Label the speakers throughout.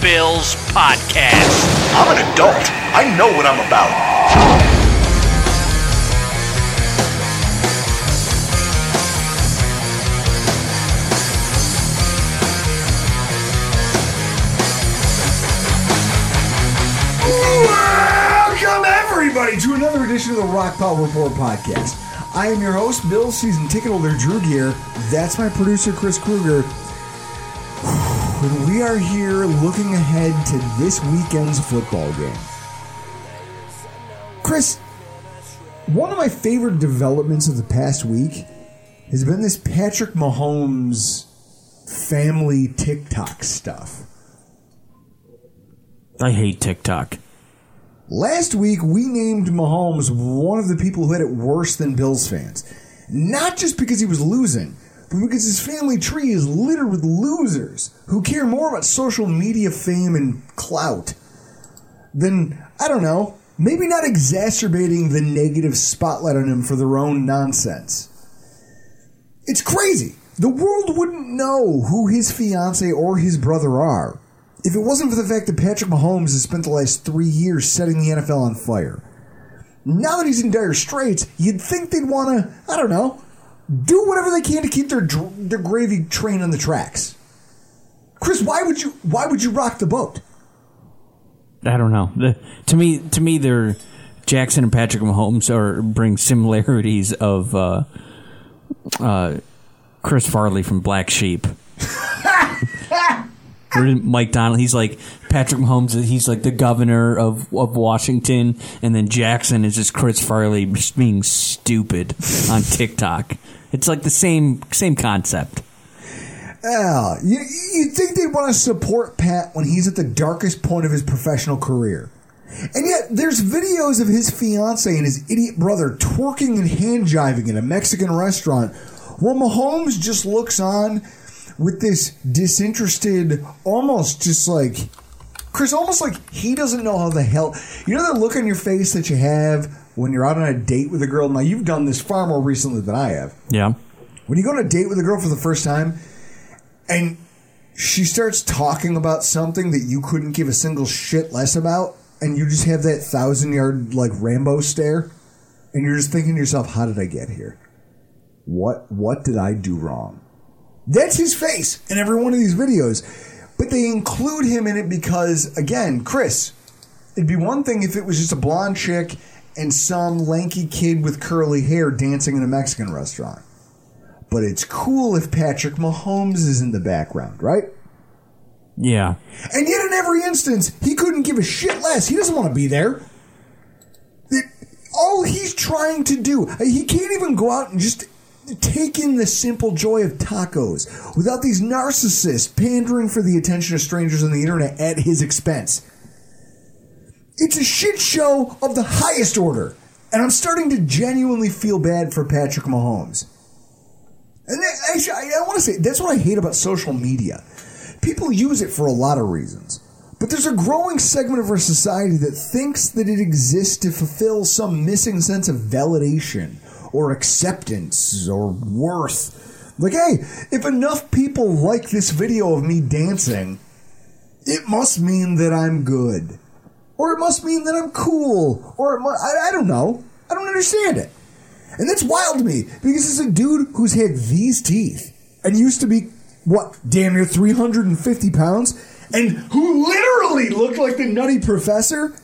Speaker 1: Bills podcast.
Speaker 2: I'm an adult. I know what I'm about. Welcome, everybody, to another edition of the Rockpile Report podcast. I am your host, Bill Season Ticket Holder Drew Gear. That's my producer, Chris Krueger. And we are here looking ahead to this weekend's football game. Chris, one of my favorite developments of the past week has been this Patrick Mahomes family TikTok stuff.
Speaker 3: I hate TikTok.
Speaker 2: Last week, we named Mahomes one of the people who had it worse than Bills fans. Not just because he was losing, because his family tree is littered with losers who care more about social media fame and clout than, I don't know, maybe not exacerbating the negative spotlight on him for their own nonsense. It's crazy. The world wouldn't know who his fiance or his brother are if it wasn't for the fact that Patrick Mahomes has spent the last three years setting the NFL on fire. Now that he's in dire straits, you'd think they'd want to, I don't know, do whatever they can to keep their their gravy train on the tracks. Chris, why would you why would you rock the boat?
Speaker 3: I don't know. The, to me, to me, they're Jackson and Patrick Mahomes are bring similarities of uh, uh, Chris Farley from Black Sheep. Or Mike Donald, he's like Patrick Mahomes. He's like the governor of, of Washington, and then Jackson is just Chris Farley just being stupid on TikTok. It's like the same same concept.
Speaker 2: Yeah, you you think they'd want to support Pat when he's at the darkest point of his professional career, and yet there's videos of his fiance and his idiot brother twerking and hand jiving in a Mexican restaurant, while Mahomes just looks on with this disinterested, almost just like Chris, almost like he doesn't know how the hell. You know that look on your face that you have when you're out on a date with a girl. Now you've done this far more recently than I have.
Speaker 3: Yeah.
Speaker 2: When you go on a date with a girl for the first time, and she starts talking about something that you couldn't give a single shit less about, and you just have that thousand yard like Rambo stare, and you're just thinking to yourself, "How did I get here? What what did I do wrong?" That's his face in every one of these videos. But they include him in it because, again, Chris, it'd be one thing if it was just a blonde chick and some lanky kid with curly hair dancing in a Mexican restaurant. but it's cool if Patrick Mahomes is in the background, right?
Speaker 3: Yeah.
Speaker 2: And yet, in every instance, he couldn't give a shit less. He doesn't want to be there. It, all he's trying to do, he can't even go out and just take in the simple joy of tacos without these narcissists pandering for the attention of strangers on the internet at his expense. It's a shit show of the highest order. And I'm starting to genuinely feel bad for Patrick Mahomes. And actually, I want to say that's what I hate about social media. People use it for a lot of reasons. But there's a growing segment of our society that thinks that it exists to fulfill some missing sense of validation or acceptance or worth. Like, hey, if enough people like this video of me dancing, it must mean that I'm good. Or it must mean that I'm cool. Or it mu- I, I don't know. I don't understand it. And that's wild to me because it's a dude who's had these teeth and used to be, what, damn near 350 pounds and who literally looked like the nutty professor.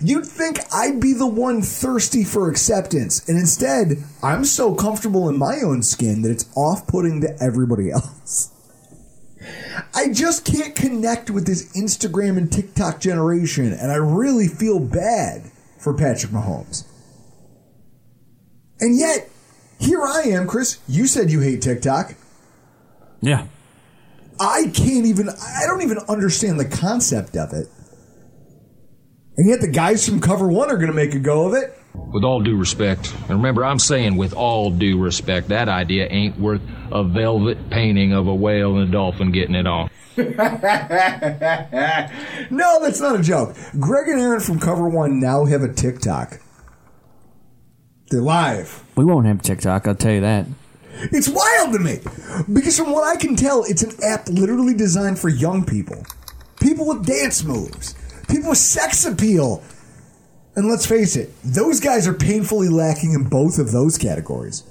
Speaker 2: You'd think I'd be the one thirsty for acceptance. And instead, I'm so comfortable in my own skin that it's off putting to everybody else. I just can't connect with this Instagram and TikTok generation, and I really feel bad for Patrick Mahomes. And yet, here I am, Chris. You said you hate TikTok.
Speaker 3: Yeah.
Speaker 2: I can't even, I don't even understand the concept of it. And yet, the guys from Cover One are going to make a go of it.
Speaker 4: With all due respect, and remember, I'm saying with all due respect, that idea ain't worth a velvet painting of a whale and a dolphin getting it on.
Speaker 2: No, that's not a joke. Greg and Aaron from Cover One now have a TikTok. They're live.
Speaker 3: We won't have TikTok, I'll tell you that.
Speaker 2: It's wild to me because, from what I can tell, it's an app literally designed for young people, people with dance moves, people with sex appeal. And let's face it, those guys are painfully lacking in both of those categories.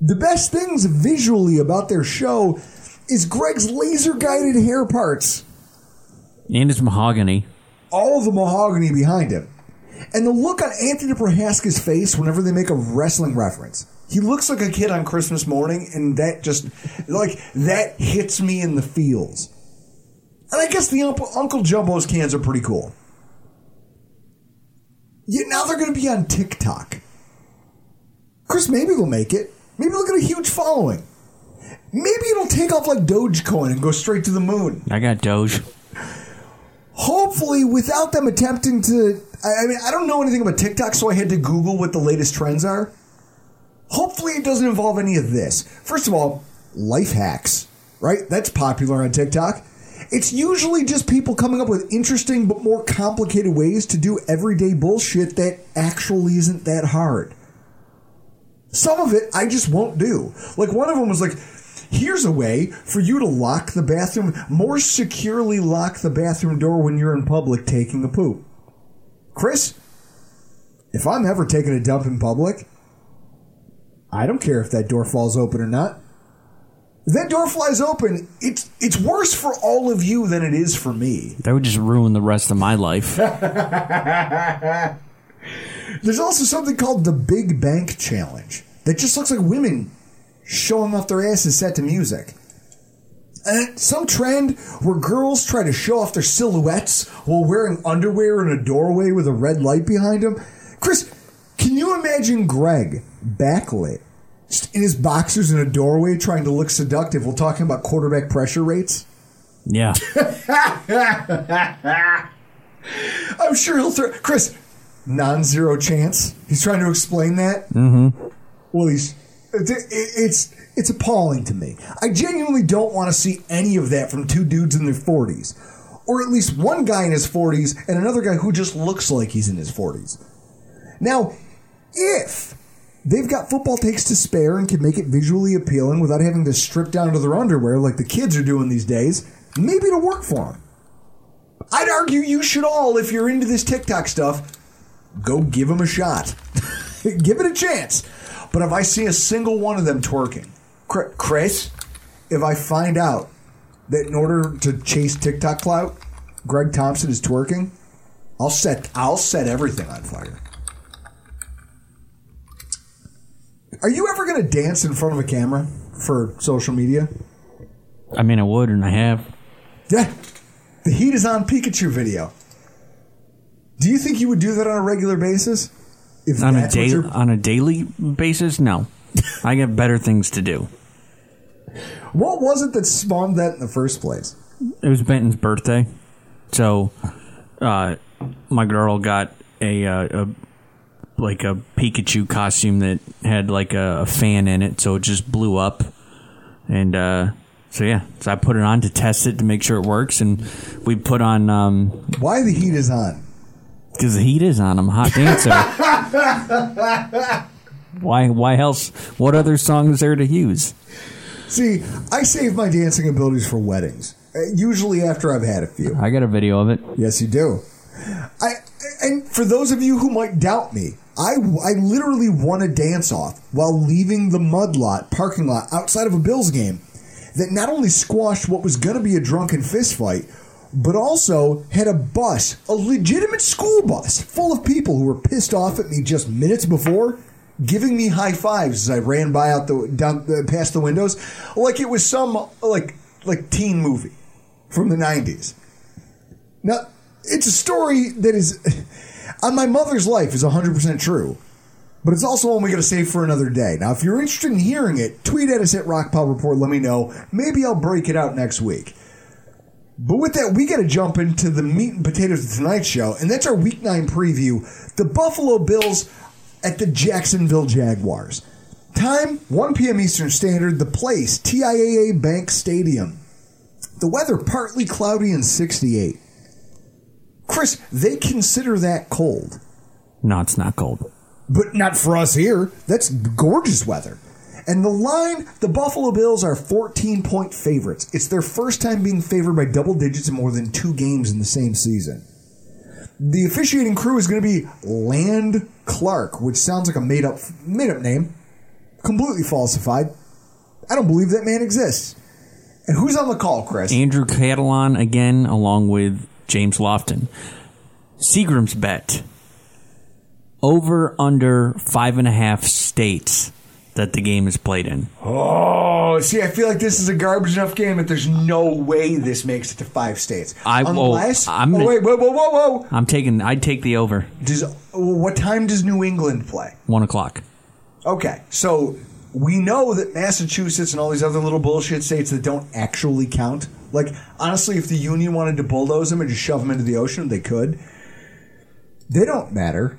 Speaker 2: The best things visually about their show is Greg's laser guided hair parts,
Speaker 3: And his mahogany.
Speaker 2: all the mahogany behind him, and the look on Anthony Prohaska's face whenever they make a wrestling reference. He looks like a kid on Christmas morning, and that just like that hits me in the feels. And I guess the Uncle, Uncle Jumbo's cans are pretty cool. Yet now they're going to be on TikTok. Chris, maybe they'll make it. Maybe they'll get a huge following. Maybe it'll take off like Dogecoin and go straight to the moon.
Speaker 3: I got Doge.
Speaker 2: Hopefully, without them attempting to. I, I mean, I don't know anything about TikTok, so I had to Google what the latest trends are. Hopefully, it doesn't involve any of this. First of all, life hacks, right? That's popular on TikTok. It's usually just people coming up with interesting but more complicated ways to do everyday bullshit that actually isn't that hard. Some of it I just won't do. Like one of them was like, here's a way for you to lock the bathroom, more securely lock the bathroom door when you're in public taking a poop. Chris, if I'm ever taking a dump in public, I don't care if that door falls open or not. If that door flies open, it's it's worse for all of you than it is for me.
Speaker 3: That would just ruin the rest of my life.
Speaker 2: There's also something called the Big Bank Challenge that just looks like women showing off their asses set to music. And some trend where girls try to show off their silhouettes while wearing underwear in a doorway with a red light behind them. Chris, can you imagine Greg backlit in his boxers in a doorway trying to look seductive while talking about quarterback pressure rates?
Speaker 3: Yeah.
Speaker 2: I'm sure he'll throw Chris non-zero chance. He's trying to explain that. Mm-hmm. Well, he's it's it's it's appalling to me. I genuinely don't want to see any of that from two dudes in their 40s, or at least one guy in his 40s and another guy who just looks like he's in his 40s. Now, if they've got football takes to spare and can make it visually appealing without having to strip down to their underwear like the kids are doing these days, maybe it'll work for them. I'd argue you should all, if you're into this TikTok stuff, go give them a shot. give it a chance. But if I see a single one of them twerking, Chris, if I find out that in order to chase TikTok clout, Greg Thompson is twerking, I'll set I'll set everything on fire. Are you ever going to dance in front of a camera? for social media?
Speaker 3: I mean, I would, and I have.
Speaker 2: Yeah. The heat is on Pikachu video. Do you think you would do that on a regular basis? If
Speaker 3: On a
Speaker 2: that's what
Speaker 3: day,
Speaker 2: you're-
Speaker 3: on a daily basis, no. I got better things to do.
Speaker 2: what was it that spawned that in the first place?
Speaker 3: It was Benton's birthday, so uh, my girl got a, uh, a like a Pikachu costume that had like a, a fan in it, so it just blew up, and uh, so yeah, so I put it on to test it to make sure it works, and we put on um,
Speaker 2: Why the heat is on?
Speaker 3: because the heat is on. I'm a hot dancer. why? Why else? What other song is there to use?
Speaker 2: See, I save my dancing abilities for weddings. uh, Usually after I've had a few.
Speaker 3: I got a video of it.
Speaker 2: Yes, you do. I and for those of you who might doubt me, I I literally won a dance off while leaving the mud lot parking lot outside of a Bills game that not only squashed what was going to be a drunken fist fight, but also had a bus, a legitimate school bus full of people who were pissed off at me just minutes before. Giving me high fives as I ran by out the down past the windows, like it was some like like teen movie from the nineties. Now, it's a story that is, on my mother's life, is 100% true. But it's also one we got to save for another day. Now, if you're interested in hearing it, tweet at us at Rockpile Report. Let me know. Maybe I'll break it out next week. But with that, we got to jump into the meat and potatoes of tonight's show, and that's our Week 9 preview. The Buffalo Bills at the Jacksonville Jaguars. Time, 1 p.m. Eastern Standard. The place, TIAA Bank Stadium. The weather, partly cloudy and 68. Chris, they consider that cold,
Speaker 3: No, it's not cold.
Speaker 2: but not for us here. That's gorgeous weather. And the line, the Buffalo Bills are 14 point favorites. It's their first time being favored by double digits in more than two games in the same season. The officiating crew is going to be Land Clark, which sounds like a made up made up name, completely falsified. I don't believe that man exists. And who's on the call, Chris?
Speaker 3: Andrew Catalon again, along with James Lofton. Seagram's bet over under five and a half states that the game is played in.
Speaker 2: Oh, see, I feel like this is a garbage enough game that there's no way this makes it to five states.
Speaker 3: I- well,
Speaker 2: Unless,
Speaker 3: I'm
Speaker 2: oh, wait, whoa, whoa, whoa, whoa.
Speaker 3: I'm taking. I'd take the over.
Speaker 2: Does what time does New England play?
Speaker 3: One o'clock.
Speaker 2: Okay, so we know that Massachusetts and all these other little bullshit states that don't actually count. Like honestly, if the Union wanted to bulldoze them and just shove them into the ocean, they could. They don't matter.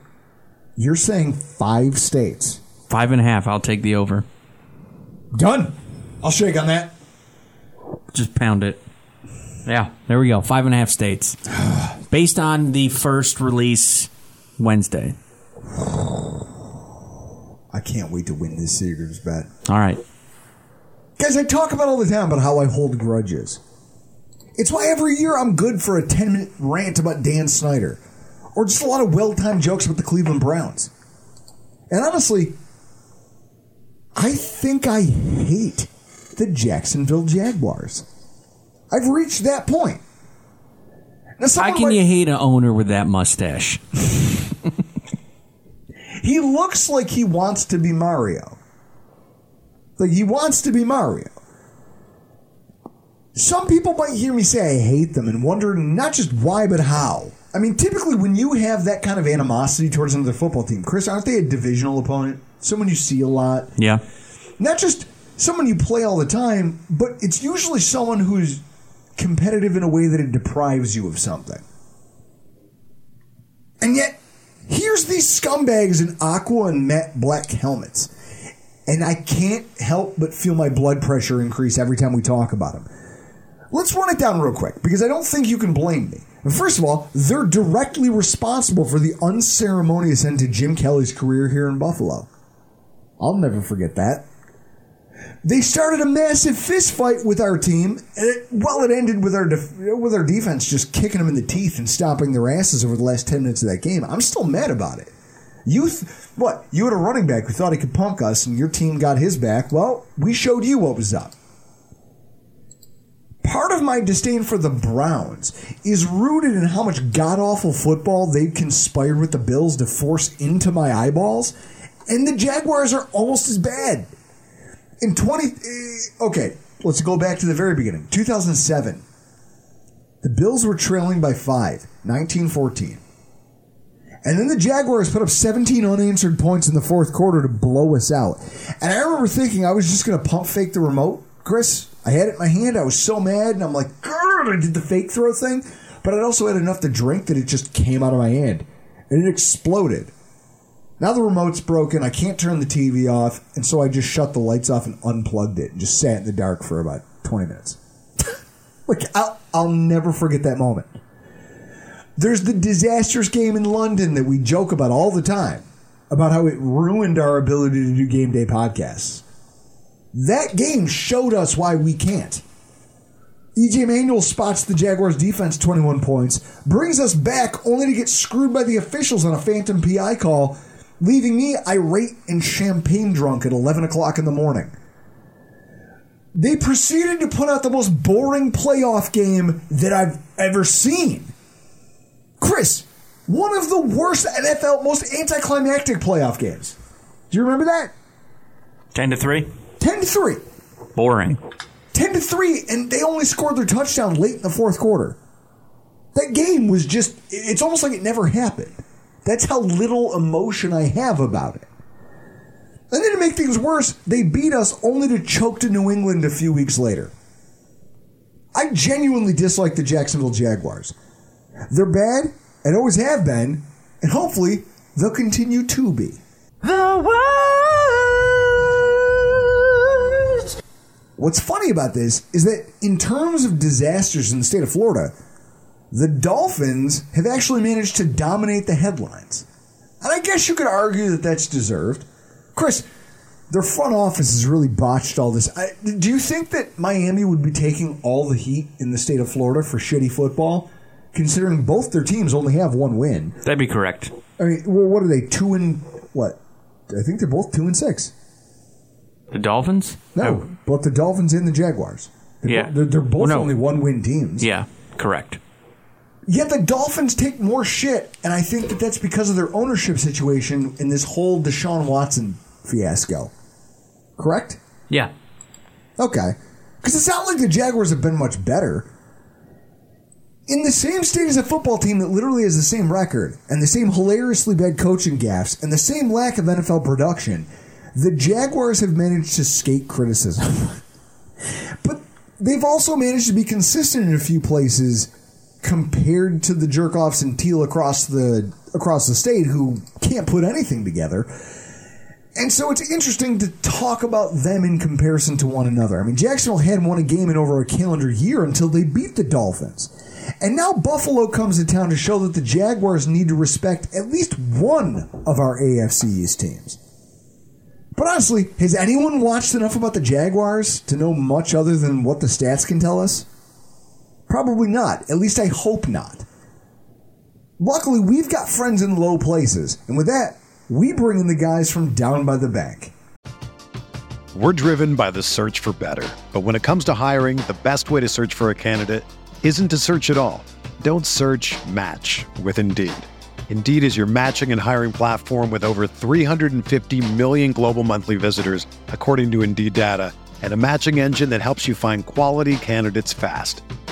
Speaker 2: You're saying five states.
Speaker 3: Five and a half. I'll take the over.
Speaker 2: Done. I'll shake on that.
Speaker 3: Just pound it. Yeah, there we go. Five and a half states. Based on the first release Wednesday.
Speaker 2: I can't wait to win this Seegers bet.
Speaker 3: All right.
Speaker 2: Guys, I talk about all the time about how I hold grudges. It's why every year I'm good for a 10 minute rant about Dan Snyder. Or just a lot of well timed jokes about the Cleveland Browns. And honestly, I think I hate the Jacksonville Jaguars. I've reached that point. Now,
Speaker 3: How can
Speaker 2: might-
Speaker 3: you hate an owner with that mustache?
Speaker 2: He looks like he wants to be Mario. Like he wants to be Mario. Some people might hear me say I hate them and wonder not just why, but how. I mean, typically when you have that kind of animosity towards another football team, Chris, aren't they a divisional opponent? Someone you see a lot.
Speaker 3: Yeah.
Speaker 2: Not just someone you play all the time, but it's usually someone who's competitive in a way that it deprives you of something. And yet, here's these scumbags in aqua and matte black helmets. And I can't help but feel my blood pressure increase every time we talk about them. Let's run it down real quick because I don't think you can blame me. First of all, they're directly responsible for the unceremonious end to Jim Kelly's career here in Buffalo. I'll never forget that. They started a massive fist fight with our team, well, it ended with our def- with our defense just kicking them in the teeth and stomping their asses over the last ten minutes of that game. I'm still mad about it. You, th- what? You had a running back who thought he could punk us, and your team got his back. Well, we showed you what was up. Part of my disdain for the Browns is rooted in how much god awful football they've conspired with the Bills to force into my eyeballs, and the Jaguars are almost as bad. In 20, eh, okay, let's go back to the very beginning. 2007. The Bills were trailing by five, 19 14. And then the Jaguars put up 17 unanswered points in the fourth quarter to blow us out. And I remember thinking I was just going to pump fake the remote, Chris. I had it in my hand. I was so mad, and I'm like, I did the fake throw thing. But I'd also had enough to drink that it just came out of my hand. And it exploded. Now the remote's broken. I can't turn the TV off. And so I just shut the lights off and unplugged it and just sat in the dark for about 20 minutes. like, I'll, I'll never forget that moment. There's the disastrous game in London that we joke about all the time about how it ruined our ability to do game day podcasts. That game showed us why we can't. EJ Manuel spots the Jaguars defense 21 points, brings us back only to get screwed by the officials on a phantom PI call, leaving me irate and champagne drunk at 11 o'clock in the morning. They proceeded to put out the most boring playoff game that I've ever seen. Chris, one of the worst NFL, most anticlimactic playoff games. Do you remember that?
Speaker 3: 10 to 3.
Speaker 2: 10 to 3.
Speaker 3: Boring.
Speaker 2: 10 to 3, and they only scored their touchdown late in the fourth quarter. That game was just, it's almost like it never happened. That's how little emotion I have about it. And then to make things worse, they beat us only to choke to New England a few weeks later. I genuinely dislike the Jacksonville Jaguars. They're bad and always have been, and hopefully they'll continue to be. What's funny about this is that in terms of disasters in the state of Florida, the Dolphins have actually managed to dominate the headlines. And I guess you could argue that that's deserved. Chris, their front office has really botched all this. I, do you think that Miami would be taking all the heat in the state of Florida for shitty football, considering both their teams only have one win?
Speaker 3: That'd be correct.
Speaker 2: I mean, well, what are they? Two and what? I think they're both two and six.
Speaker 3: The Dolphins?
Speaker 2: No, both the Dolphins and the Jaguars. They're,
Speaker 3: Yeah.
Speaker 2: bo- they're, they're both
Speaker 3: Well, no.
Speaker 2: only one win teams.
Speaker 3: Yeah, correct.
Speaker 2: Yet the Dolphins take more shit, and I think that that's because of their ownership situation in this whole Deshaun Watson fiasco. Correct?
Speaker 3: Yeah.
Speaker 2: Okay. Because it's not like the Jaguars have been much better. In the same state as a football team that literally has the same record and the same hilariously bad coaching gaffes and the same lack of NFL production, the Jaguars have managed to skate criticism. but they've also managed to be consistent in a few places compared to the jerk offs and teal across the across the state who can't put anything together. And so it's interesting to talk about them in comparison to one another. I mean, Jacksonville hadn't won a game in over a calendar year until they beat the Dolphins. And now Buffalo comes to town to show that the Jaguars need to respect at least one of our AFC East teams. But honestly, has anyone watched enough about the Jaguars to know much other than what the stats can tell us? Probably not. At least I hope not. Luckily, we've got friends in low places, and with that, we bring in the guys from down by the bank.
Speaker 5: We're driven by the search for better. But when it comes to hiring, the best way to search for a candidate isn't to search at all. Don't search match with Indeed. Indeed is your matching and hiring platform with over 350 million global monthly visitors, according to Indeed data, and a matching engine that helps you find quality candidates fast.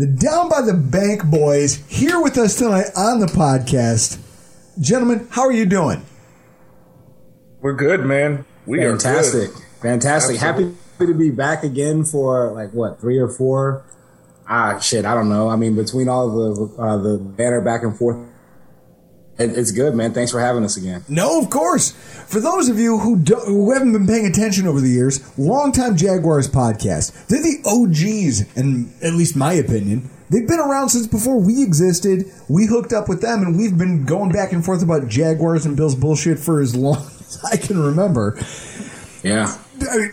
Speaker 2: The Down by the Bank boys here with us tonight on the podcast. Gentlemen, how are you doing?
Speaker 6: We're good, man. We
Speaker 7: Fantastic.
Speaker 6: are good.
Speaker 7: Fantastic.
Speaker 6: Absolutely.
Speaker 7: Happy to be back again for like what, three or four? Ah, shit, I don't know. I mean, between all the uh, the banner back and forth It, it's good, man. Thanks for having us again.
Speaker 2: No, of course. For those of you who who haven't been paying attention over the years, longtime Jaguars podcast. They're the OGs, in at least my opinion. They've been around since before we existed. We hooked up with them, and we've been going back and forth about Jaguars and Bills bullshit for as long as I can remember.
Speaker 7: Yeah.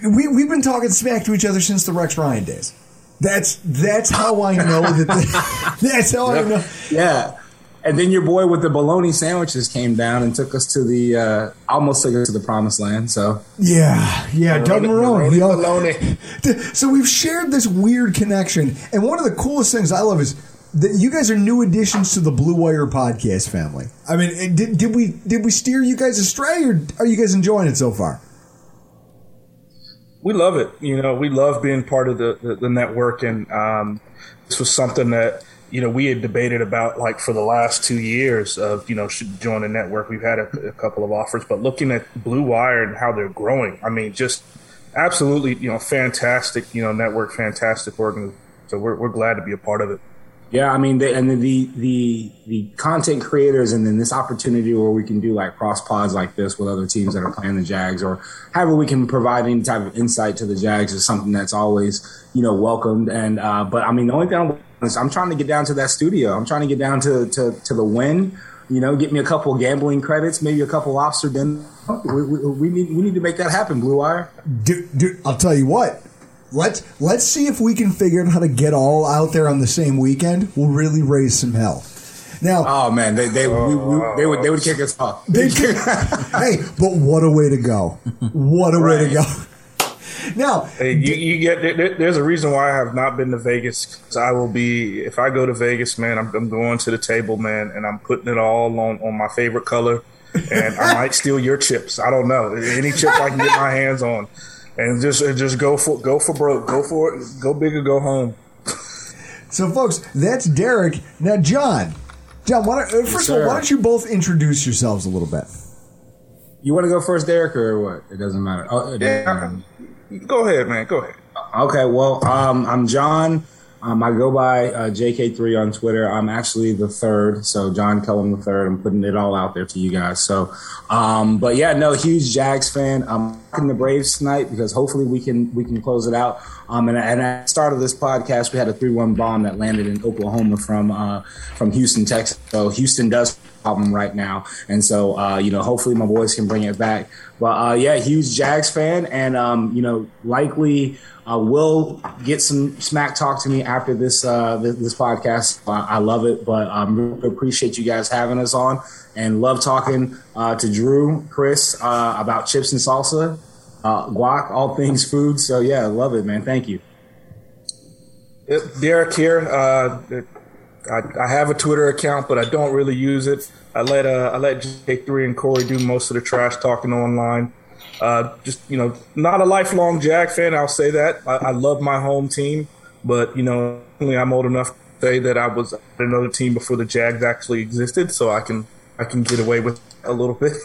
Speaker 2: We we've been talking smack to each other since the Rex Ryan days. That's that's how I know that. The, that's how I know.
Speaker 7: Yeah. And then your boy with the bologna sandwiches came down and took us to the uh, almost took us to the promised land. So
Speaker 2: Yeah, yeah, Doug Marrone.
Speaker 6: Marrone,
Speaker 2: he. So we've shared this weird connection, and one of the coolest things I love is that you guys are new additions to the Blue Wire podcast family. I mean, did, did we did we steer you guys astray, or are you guys enjoying it so far?
Speaker 6: we love it. You know, we love being part of the, the, the network. And um, this was something that, you know, we had debated about like for the last two years of, you know, should join the network. We've had a, a couple of offers, but looking at Blue Wire and how they're growing, I mean, just absolutely, you know, fantastic, you know, network, fantastic organization. So we're, we're glad to be a part of it.
Speaker 7: Yeah, I mean, and the the the content creators, and then this opportunity where we can do like cross pods like this with other teams that are playing the Jags, or however we can provide any type of insight to the Jags is something that's always you know welcomed. And uh, but I mean, the only thing I'm, is I'm trying to get down to that studio. I'm trying to get down to to, to the Wynn. You know, get me a couple gambling credits, maybe a couple lobster dinner. We, we, we need we need to make that happen, Blue Wire.
Speaker 2: Dude, dude, I'll tell you what. Let's let's see if we can figure out how to get all out there on the same weekend. We'll really raise some hell. Now,
Speaker 7: Oh man, they they we, we, they would they would kick us off.
Speaker 2: They can, hey, but what a way to go! What a way to go! Now,
Speaker 6: Hey, you, you get there- there, there's a reason why I have not been to Vegas. 'cause I will be if I go to Vegas, man. I'm, I'm going to the table, man, and I'm putting it all on on my favorite color. And I might steal your chips. I don't know any chips I can get my hands on, and just and just go for go for broke, go for it, go big or go home.
Speaker 2: so folks, that's Derek. Now, John, John, why don't, uh, first of all, why don't you both introduce yourselves a little bit?
Speaker 7: You want to go first, Derek, or what? It doesn't matter. Oh, it doesn't matter.
Speaker 6: Go ahead, man. Go ahead.
Speaker 7: Okay, well, um, I'm John. Um, I go by uh, JK3 on Twitter. I'm actually the third, so John Cullum the third. I'm putting it all out there to you guys. So, um, but yeah, no, huge Jags fan. I'm rocking the Braves tonight because hopefully we can we can close it out. Um, and, and at the start of this podcast, we had a three-one bomb that landed in Oklahoma from uh, from Houston, Texas. So Houston does problem right now, and so uh, you know, hopefully my boys can bring it back. But uh, yeah, huge Jags fan, and um, you know, likely uh, will get some smack talk to me after this uh, this, this podcast. I, I love it, but um, really appreciate you guys having us on, and love talking uh, to Drew, Chris uh, about chips and salsa, uh, guac, all things food. So yeah, love it, man. Thank you.
Speaker 6: Derek here. I, I have a Twitter account, but I don't really use it. I let uh, I let J3 and Corey do most of the trash talking online. Uh, just you know, not a lifelong Jag fan. I'll say that. I, I love my home team, but you know, I'm old enough to say that I was at another team before the Jags actually existed, so I can I can get away with a little bit.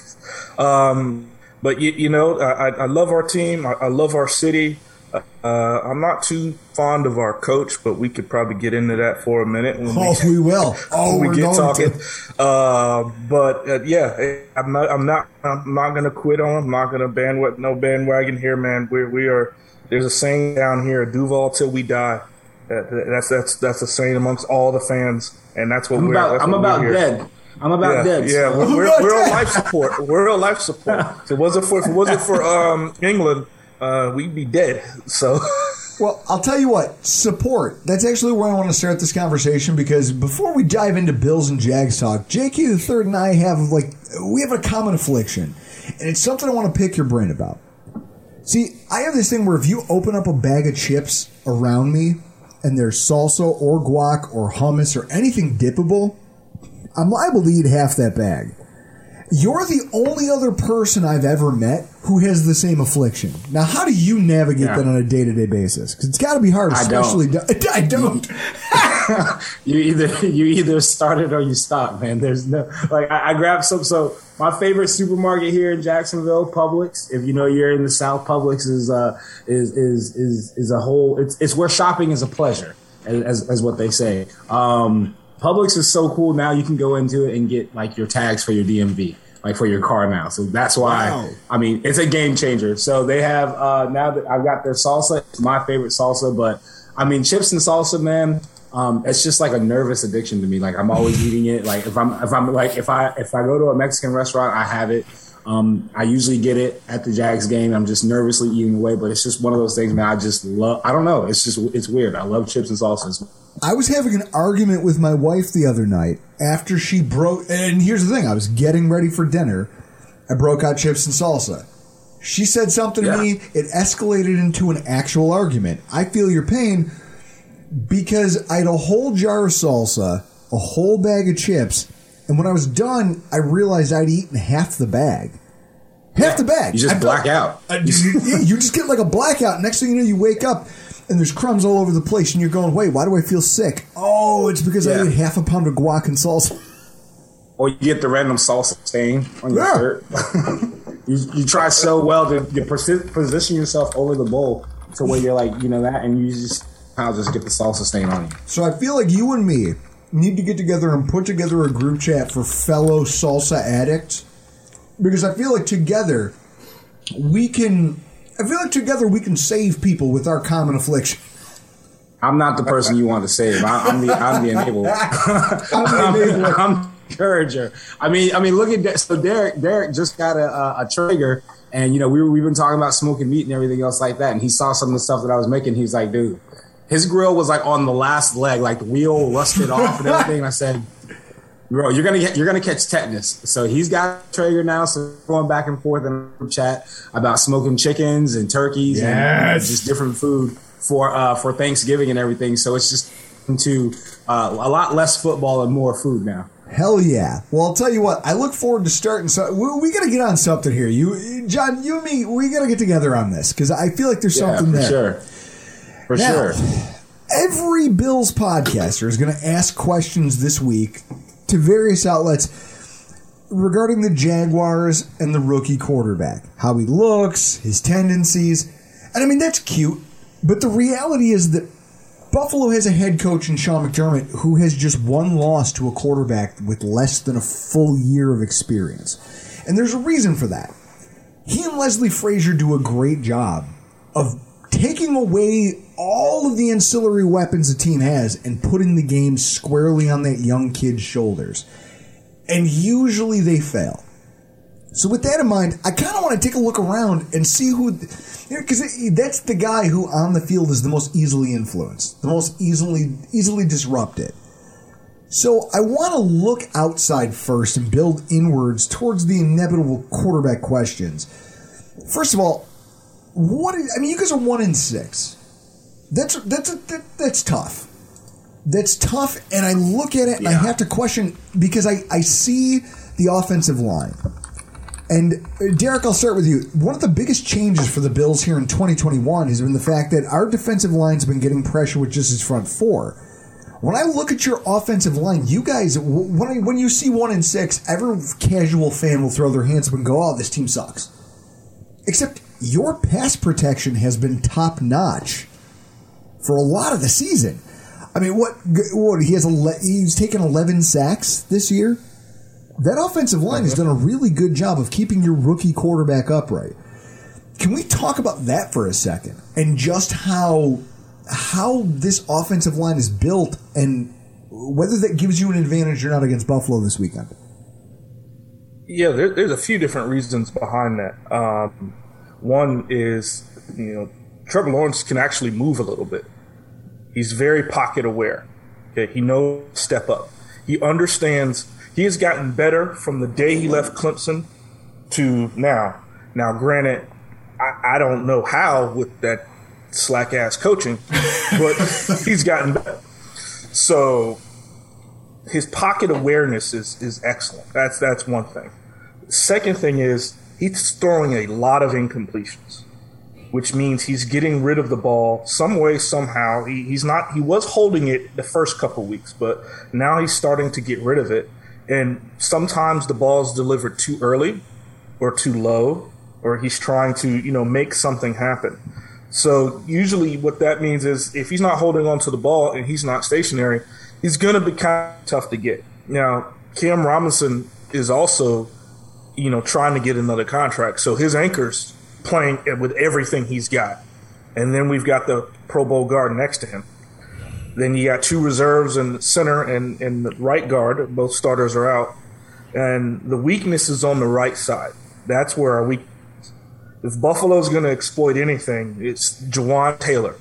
Speaker 6: Um, but you, you know, I, I- I love our team. I, I love our city. Uh, I'm not too fond of our coach, but we could probably get into that for a minute when
Speaker 2: Oh, we will. Oh,
Speaker 6: when
Speaker 2: we're
Speaker 6: get
Speaker 2: going
Speaker 6: talking.
Speaker 2: to.
Speaker 6: Uh, but uh, yeah, eh, I'm not. I'm not. I'm not gonna quit on. 'em. I'm not gonna bandwagon. No bandwagon here, man. We we are. There's a saying down here: "Duval till we die." That, that's that's that's a saying amongst all the fans, and that's what
Speaker 7: I'm
Speaker 6: we're.
Speaker 7: about
Speaker 6: that's
Speaker 7: I'm
Speaker 6: what we're
Speaker 7: about dead. I'm about
Speaker 6: Yeah,
Speaker 7: dead.
Speaker 6: yeah, we're, we're,
Speaker 2: about
Speaker 6: we're on life support. We're on life support. If it wasn't for if it wasn't for um, England, uh, we'd be dead. So
Speaker 2: Well, I'll tell you what, support. That's actually where I want to start this conversation because before we dive into Bills and Jags talk, JK the third and I have like we have a common affliction. And it's something I want to pick your brain about. See, I have this thing where if you open up a bag of chips around me and there's salsa or guac or hummus or anything dippable, I'm liable to eat half that bag. You're the only other person I've ever met who has the same affliction. Now, how do you navigate
Speaker 7: Yeah.
Speaker 2: that on a day to day basis? Because it's got to be hard,
Speaker 7: I don't.
Speaker 2: especially. I don't.
Speaker 7: you either you either start it or you stop, man. There's no like I, I grabbed some. So my favorite supermarket here in Jacksonville, Publix. If you know you're in the South, Publix is uh is is is is a whole. It's it's where shopping is a pleasure, as as, as what they say. Um, Publix is so cool now. You can go into it and get like your tags for your DMV, like for your car now. So that's why.
Speaker 2: Wow.
Speaker 7: I mean, it's a game changer. So they have uh, now that I've got their salsa. It's my favorite salsa, but I mean chips and salsa, man. Um, it's just like a nervous addiction to me. Like I'm always eating it. Like if I'm if I'm like if I if I go to a Mexican restaurant, I have it. Um, I usually get it at the Jags game. I'm just nervously eating away, but it's just one of those things, man. I just love. I don't know. It's just it's weird. I love chips and salsas.
Speaker 2: I was having an argument with my wife the other night after she broke. And here's the thing: I was getting ready for dinner. I broke out chips and salsa. She said something
Speaker 7: Yeah.
Speaker 2: to me. It escalated into an actual argument. I feel your pain because I had a whole jar of salsa, a whole bag of chips, and when I was done, I realized I'd eaten half the bag. Half the bag.
Speaker 7: You just
Speaker 2: I
Speaker 7: black out.
Speaker 2: uh, you, you just get like a blackout. Next thing you know, you wake up and there's crumbs all over the place, and you're going, "Wait, why do I feel sick?" Oh, it's because I ate half a pound of guac and salsa.
Speaker 7: Or you get the random salsa stain on your
Speaker 2: Yeah.
Speaker 7: shirt. you, you try so well to, to posi- position yourself over the bowl to where you're like, you know that, and you just I'll just get the salsa stain on you.
Speaker 2: So I feel like you and me need to get together and put together a group chat for fellow salsa addicts because I feel like together we can. I feel like together we can save people with our common affliction.
Speaker 7: I'm not the person you want to save. I, I'm the I'm the enabler.
Speaker 2: I'm the enabler.
Speaker 7: I'm the encourager. I mean, I mean, look at that. So Derek, Derek just got a, a, a Traeger, and you know, we were, we've been talking about smoking meat and everything else like that. And he saw some of the stuff that I was making. He's like, dude, his grill was like on the last leg, like the wheel rusted off and everything. And I said, bro, you're gonna get, you're gonna catch tetanus. So he's got a Traeger now. So going back and forth in a chat about smoking chickens and turkeys and just different food for uh, for Thanksgiving and everything. So it's just into uh, a lot less football and more food now.
Speaker 2: Hell yeah! Well, I'll tell you what. I look forward to starting. So we, we got to get on something here. You, John, you and me, we got to get together on this because I feel like there's
Speaker 7: Yeah,
Speaker 2: something
Speaker 7: for
Speaker 2: there.
Speaker 7: sure. For
Speaker 2: Now,
Speaker 7: sure.
Speaker 2: Every Bills podcaster is going to ask questions this week to various outlets regarding the Jaguars and the rookie quarterback, how he looks, his tendencies. And I mean, that's cute. But the reality is that Buffalo has a head coach in Sean McDermott who has just one loss to a quarterback with less than a full year of experience. And there's a reason for that. He and Leslie Frazier do a great job of taking away all of the ancillary weapons the team has and putting the game squarely on that young kid's shoulders. And usually they fail. So with that in mind, I kind of want to take a look around and see who, because that's the guy who on the field is the most easily influenced, the most easily easily disrupted. So I want to look outside first and build inwards towards the inevitable quarterback questions. First of all, what is, I mean, you guys are one in six. That's that's that, that's tough. That's tough, and I look at it and I have to question because I I see the offensive line. And uh, Derek, I'll start with you. One of the biggest changes for the Bills here in 2021 has been the fact that our defensive line's been getting pressure with just his front four. When I look at your offensive line, you guys, when I, when you see one in six, every casual fan will throw their hands up and go, "Oh, this team sucks." Except your pass protection has been top notch for a lot of the season. I mean, what? What he has? Ele- he's taken eleven sacks this year. That offensive line has done a really good job of keeping your rookie quarterback upright. Can we talk about that for a second and just how how this offensive line is built and whether that gives you an advantage or not against Buffalo this weekend?
Speaker 6: Yeah, there, there's a few different reasons behind that. Um, one is, you know, Trevor Lawrence can actually move a little bit. He's very pocket aware. Okay, he knows step up. He understands. He has gotten better from the day he left Clemson to now. Now, granted, I, I don't know how with that slack ass coaching, but he's gotten better. So his pocket awareness is is excellent. That's that's one thing. Second thing is he's throwing a lot of incompletions, which means he's getting rid of the ball some way somehow. He, he's not he was holding it the first couple weeks, but now he's starting to get rid of it. And sometimes the ball is delivered too early or too low, or he's trying to you know make something happen. So usually what that means is if he's not holding on to the ball and he's not stationary, he's going to be kind of tough to get. Now, Cam Robinson is also, you know, trying to get another contract. So his anchor's playing with everything he's got. And then we've got the Pro Bowl guard next to him. Then you got two reserves and center and, and the right guard. Both starters are out. And the weakness is on the right side. That's where our weak. If Buffalo's going to exploit anything, it's Jawaan Taylor.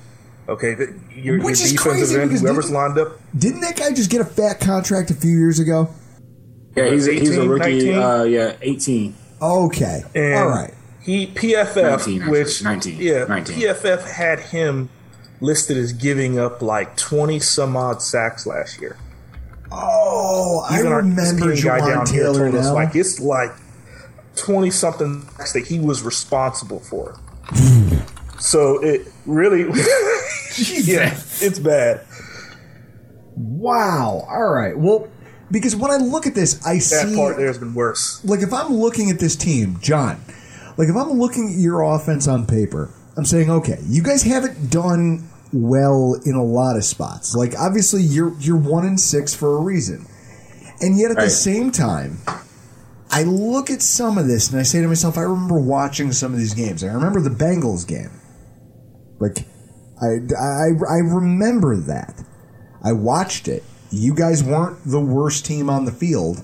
Speaker 6: Okay, your,
Speaker 2: Which
Speaker 6: your
Speaker 2: is
Speaker 6: defensive
Speaker 2: crazy
Speaker 6: end,
Speaker 2: because
Speaker 6: whoever's
Speaker 2: didn't-
Speaker 6: lined up.
Speaker 2: Didn't that guy just get a fat contract a few years ago?
Speaker 7: Yeah, he's, a, he's a rookie. Uh, yeah, 18.
Speaker 2: Okay.
Speaker 6: And
Speaker 2: All right.
Speaker 6: He PFF,
Speaker 7: 19,
Speaker 6: which
Speaker 7: 19,
Speaker 6: yeah,
Speaker 7: 19.
Speaker 6: PFF had him listed as giving up like twenty some odd sacks last year.
Speaker 2: Oh, I
Speaker 6: Even our
Speaker 2: remember
Speaker 6: ESPN guy
Speaker 2: Jawan
Speaker 6: down here
Speaker 2: Taylor
Speaker 6: told us like it's like twenty something sacks that he was responsible for. Hmm. so it really, yeah, it's bad.
Speaker 2: wow. All right. Well, because when I look at this, I
Speaker 6: That
Speaker 2: see that
Speaker 6: part there's been worse.
Speaker 2: like if I'm looking at this team, John, like if I'm looking at your offense on paper, I'm saying, okay, you guys haven't done well in a lot of spots. Like obviously you're you're one in six for a reason. And yet at the same time, I look at some of this and I say to myself, I remember watching some of these games. I remember the Bengals game. Like I, I, I remember that. I watched it. You guys weren't the worst team on the field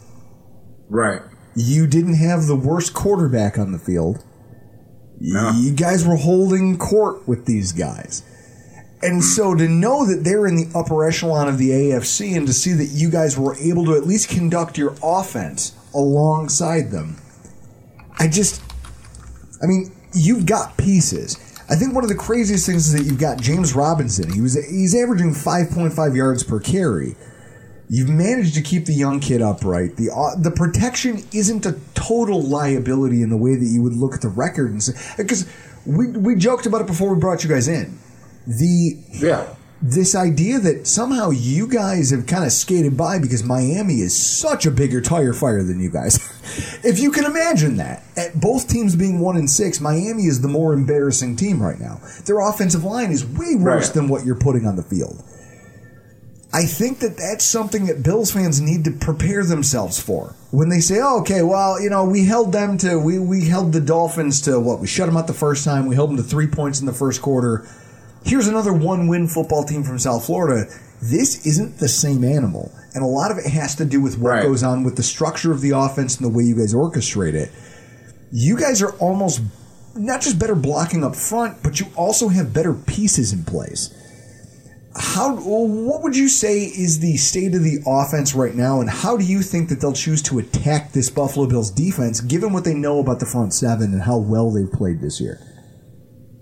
Speaker 7: Right.
Speaker 2: You didn't have the worst quarterback on the field. You guys were holding court with these guys. And so to know that they're in the upper echelon of the AFC and to see that you guys were able to at least conduct your offense alongside them, I just, I mean, you've got pieces. I think one of the craziest things is that you've got James Robinson. He was he's averaging 5.5 yards per carry. You've managed to keep the young kid upright. The uh, the protection isn't a total liability in the way that you would look at the record and say because we we joked about it before we brought you guys in. The
Speaker 7: Yeah.
Speaker 2: this idea that somehow you guys have kind of skated by because Miami is such a bigger tire fire than you guys. if you can imagine that, at both teams being one and six, Miami is the more embarrassing team right now. Their offensive line is way worse
Speaker 7: Right.
Speaker 2: than what you're putting on the field. I think that that's something that Bills fans need to prepare themselves for. When they say, oh, okay, well, you know, we held them to, we, we held the Dolphins to what? We shut them out the first time. We held them to three points in the first quarter. Here's another one win football team from South Florida. This isn't the same animal. And a lot of it has to do with what
Speaker 7: Right.
Speaker 2: goes on with the structure of the offense and the way you guys orchestrate it. You guys are almost not just better blocking up front, but you also have better pieces in place how what would you say is the state of the offense right now and how do you think that they'll choose to attack this Buffalo Bills defense given what they know about the front seven and how well they've played this year?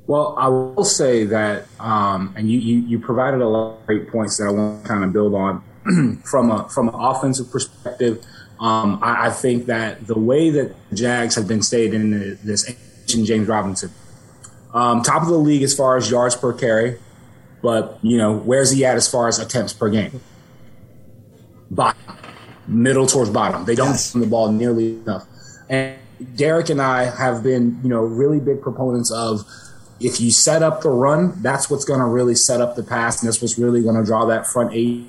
Speaker 7: Well, I will say that, um, and you, you, you provided a lot of great points that I want to kind of build on from a from an offensive perspective. Um, I, I think that the way that the Jags have been stayed in this James Robinson, um, top of the league as far as yards per carry, but you know where's he at as far as attempts per game? Bottom, middle towards bottom. They don't
Speaker 2: Yes.
Speaker 7: the ball nearly enough. And Derek and I have been, you know, really big proponents of if you set up the run, that's what's going to really set up the pass, and that's what's really going to draw that front eight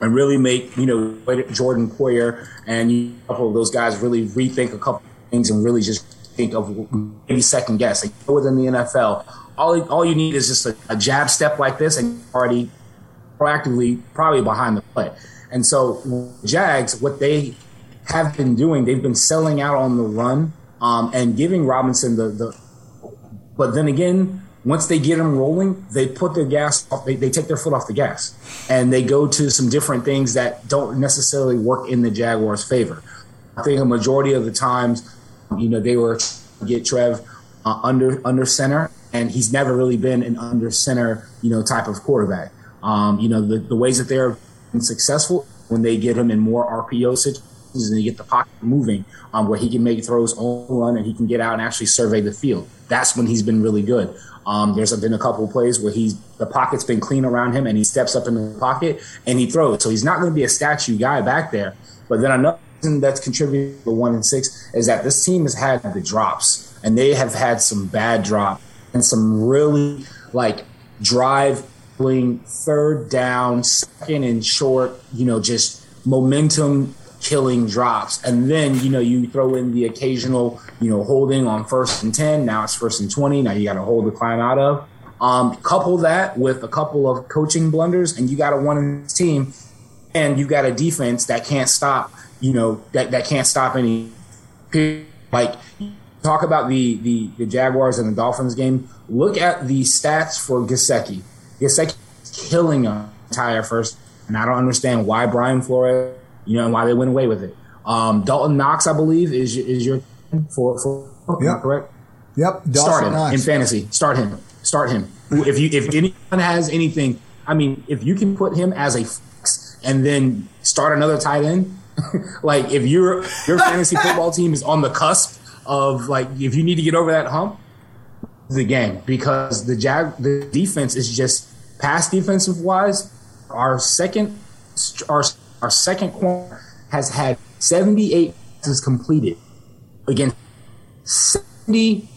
Speaker 7: and really make you know Jordan Poyer and you, a couple of those guys really rethink a couple of things and really just think of maybe second guess. Like within the NFL, all all you need is just a, a jab step like this, and already proactively probably behind the play. And so Jags, what they have been doing, they've been selling out on the run um, and giving Robinson the the. But then again, once they get them rolling, they put their gas off, they, they take their foot off the gas and they go to some different things that don't necessarily work in the Jaguars' favor. I think a majority of the times, you know, they were get Trev uh, under under center, and he's never really been an under center, you know, type of quarterback. Um, you know, the, the ways that they're successful when they get him in more RPO situations and they get the pocket moving, um, where he can make throws on run and he can get out and actually survey the field. That's when he's been really good. Um, there's been a couple of plays where he's the pocket's been clean around him and he steps up in the pocket and he throws. So he's not going to be a statue guy back there. But then another thing that's contributed to one and six is that this team has had the drops and they have had some bad drop and some really like drive third down, second and short, you know, just momentum killing drops. And then, you know, you throw in the occasional, you know, holding on first and 10. Now it's first and 20. Now you got to hold the climb out of. Um, couple that with a couple of coaching blunders, and you got a one team, and you got a defense that can't stop, you know, that, that can't stop any. Like, talk about the, the, the Jaguars and the Dolphins game. Look at the stats for Gesicki. Gesicki killing a entire first, and I don't understand why Brian Flores, you know, and why they went away with it. Um, Dawson Knox, I believe, is is your for for
Speaker 2: Yep.
Speaker 7: correct.
Speaker 2: Yep. Dawson
Speaker 7: Start him
Speaker 2: Knox.
Speaker 7: in fantasy. Start him. Start him. If you if anyone has anything, I mean, if you can put him as a flex and then start another tight end, like if your your fantasy football team is on the cusp of like if you need to get over that hump, the game because the Jag the defense is just pass defensive wise. Our second our our second corner has had 78 passes completed against 70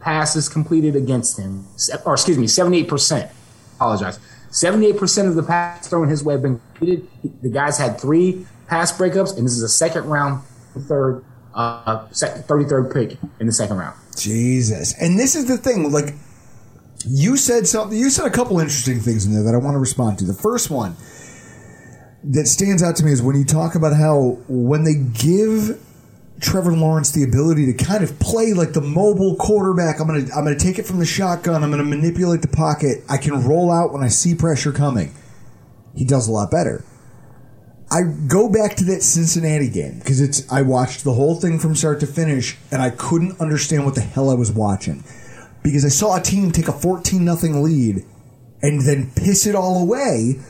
Speaker 7: passes completed against him, or excuse me, 78%. Apologize. 78% of the passes thrown his way have been completed. The guys had three pass breakups, and this is a second round, third, uh, 33rd pick in the second round.
Speaker 2: Jesus. And this is the thing, like you said something you said a couple interesting things in there that I want to respond to. The first one that stands out to me is when you talk about how when they give Trevor Lawrence the ability to kind of play like the mobile quarterback, I'm gonna I'm gonna take it from the shotgun, I'm gonna manipulate the pocket, I can roll out when I see pressure coming. He does a lot better. I go back to that Cincinnati game because it's I watched the whole thing from start to finish and I couldn't understand what the hell I was watching because I saw a team take a 14 nothing lead and then piss it all away.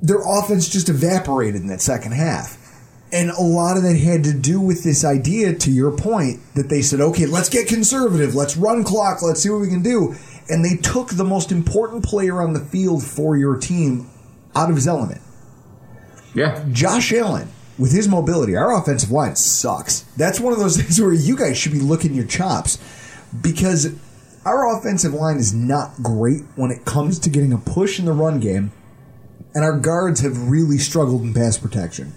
Speaker 2: Their offense just evaporated in that second half. And a lot of that had to do with this idea, to your point, that they said, okay, let's get conservative. Let's run clock. Let's see what we can do. And they took the most important player on the field for your team out of his element.
Speaker 7: Yeah.
Speaker 2: Josh Allen, with his mobility, our offensive line sucks. That's one of those things where you guys should be looking your chops because our offensive line is not great when it comes to getting a push in the run game, and our guards have really struggled in pass protection.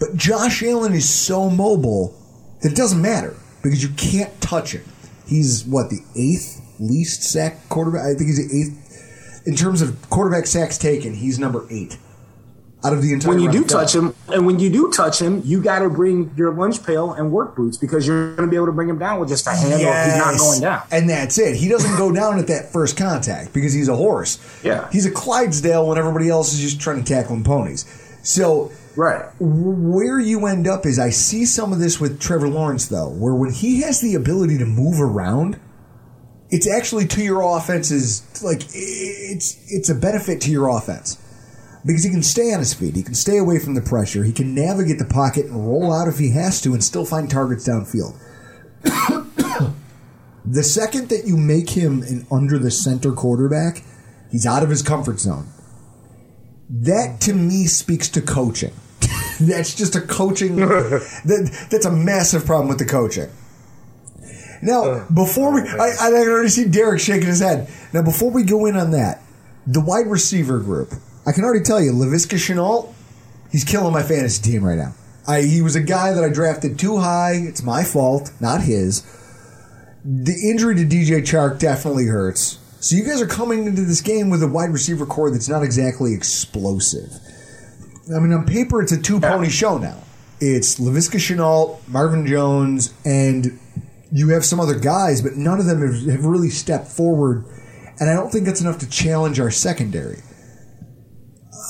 Speaker 2: But Josh Allen is so mobile that it doesn't matter because you can't touch him. He's what the eighth least sack quarterback. I think he's the eighth in terms of quarterback sacks taken. He's number eight out of the entire.
Speaker 7: When you do touch him, and when you do touch him, you got to bring your lunch pail and work boots because you're going to be able to bring him down with just a hand, or he's not going down.
Speaker 2: And that's it. He doesn't go down at that first contact because he's a horse.
Speaker 7: Yeah.
Speaker 2: He's a Clydesdale when everybody else is just trying to tackle him ponies. So
Speaker 7: Right.
Speaker 2: where you end up is I see some of this with Trevor Lawrence though, where when he has the ability to move around, it's actually to your offense's like it's it's a benefit to your offense. Because he can stay on his feet, he can stay away from the pressure, he can navigate the pocket and roll out if he has to and still find targets downfield. the second that you make him an under the center quarterback, he's out of his comfort zone. That to me speaks to coaching. that's just a coaching. that, that's a massive problem with the coaching. Now, uh, before we, I, I already see Derek shaking his head. Now, before we go in on that, the wide receiver group, I can already tell you, Laviska Shenault, he's killing my fantasy team right now. I, he was a guy that I drafted too high. It's my fault, not his. The injury to DJ Chark definitely hurts. So you guys are coming into this game with a wide receiver corps that's not exactly explosive. I mean, on paper, it's a two pony show now. It's Laviska Shenault, Marvin Jones, and you have some other guys, but none of them have, have really stepped forward. And I don't think that's enough to challenge our secondary.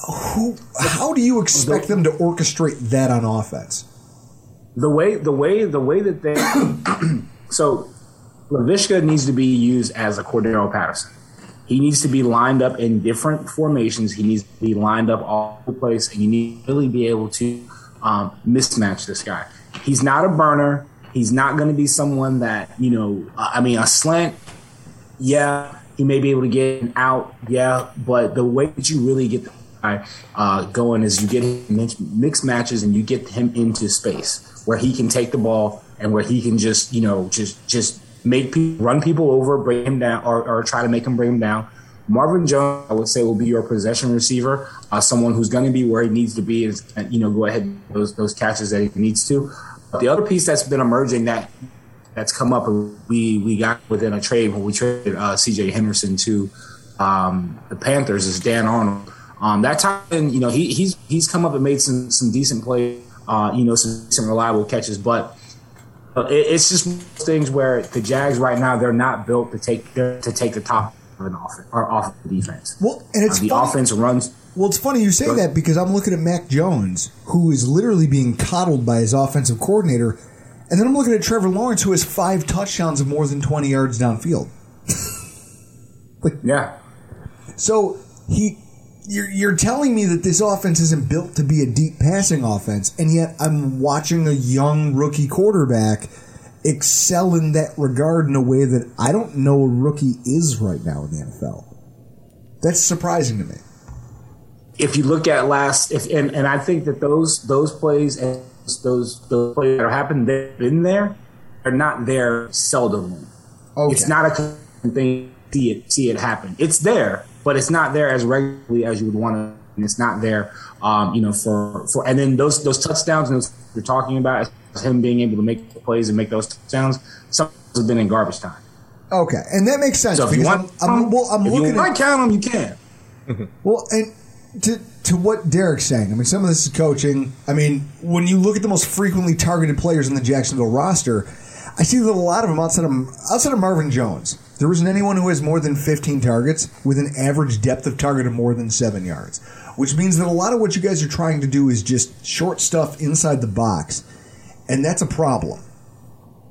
Speaker 2: Who? How do you expect them to orchestrate that on offense?
Speaker 7: the way the way the way that they so Laviska needs to be used as a Cordarrelle Patterson. He needs to be lined up in different formations. He needs to be lined up all over the place, and you need to really be able to um, mismatch this guy. He's not a burner. He's not going to be someone that you know. I mean, a slant. Yeah, he may be able to get an out. Yeah, but the way that you really get the uh, going is you get him mix, mix matches and you get him into space where he can take the ball and where he can just you know just just make people run people over, bring him down, or, or try to make him bring him down. Marvin Jones, I would say, will be your possession receiver, uh, someone who's going to be where he needs to be, and you know, go ahead those those catches that he needs to. But the other piece that's been emerging that that's come up, we we got within a trade when we traded uh, C.J. Henderson to um, the Panthers is Dan Arnold. Um, that time, you know, he, he's he's come up and made some some decent plays, uh, you know, some, some reliable catches, but it, it's just things where the Jags right now they're not built to take to take the top of an offense or off the defense.
Speaker 2: Well, and it's
Speaker 7: uh, the
Speaker 2: funny.
Speaker 7: offense runs.
Speaker 2: Well, it's funny you say that because I'm looking at Mac Jones, who is literally being coddled by his offensive coordinator, and then I'm looking at Trevor Lawrence, who has five touchdowns of more than 20 yards downfield.
Speaker 7: like, Yeah,
Speaker 2: So he, you're, you're telling me that this offense isn't built to be a deep passing offense, and yet I'm watching a young rookie quarterback excel in that regard in a way that I don't know a rookie is right now in the NFL. That's surprising to me.
Speaker 7: if you look at last, if and, and I think that those those plays and those those plays that are happening, they've been there. They're not there seldomly.
Speaker 2: Okay.
Speaker 7: It's not a thing to see it see it happen. It's there, but it's not there as regularly as you would want to. And it's not there, um, you know, for for and then those those touchdowns and those you're talking about him being able to make the plays and make those touchdowns. Some of those have been in garbage time.
Speaker 2: Okay, and that makes sense
Speaker 7: So if you
Speaker 2: because
Speaker 7: want,
Speaker 2: I'm, I'm, well, I'm
Speaker 7: if
Speaker 2: looking
Speaker 7: you want
Speaker 2: at
Speaker 7: to count them, you can.
Speaker 2: Well, and to to what Derek's saying, I mean, some of this is coaching. I mean, when you look at the most frequently targeted players in the Jacksonville roster, I see a lot of them outside of outside of Marvin Jones, there isn't anyone who has more than 15 targets with an average depth of target of more than seven yards. Which means that a lot of what you guys are trying to do is just short stuff inside the box, and that's a problem,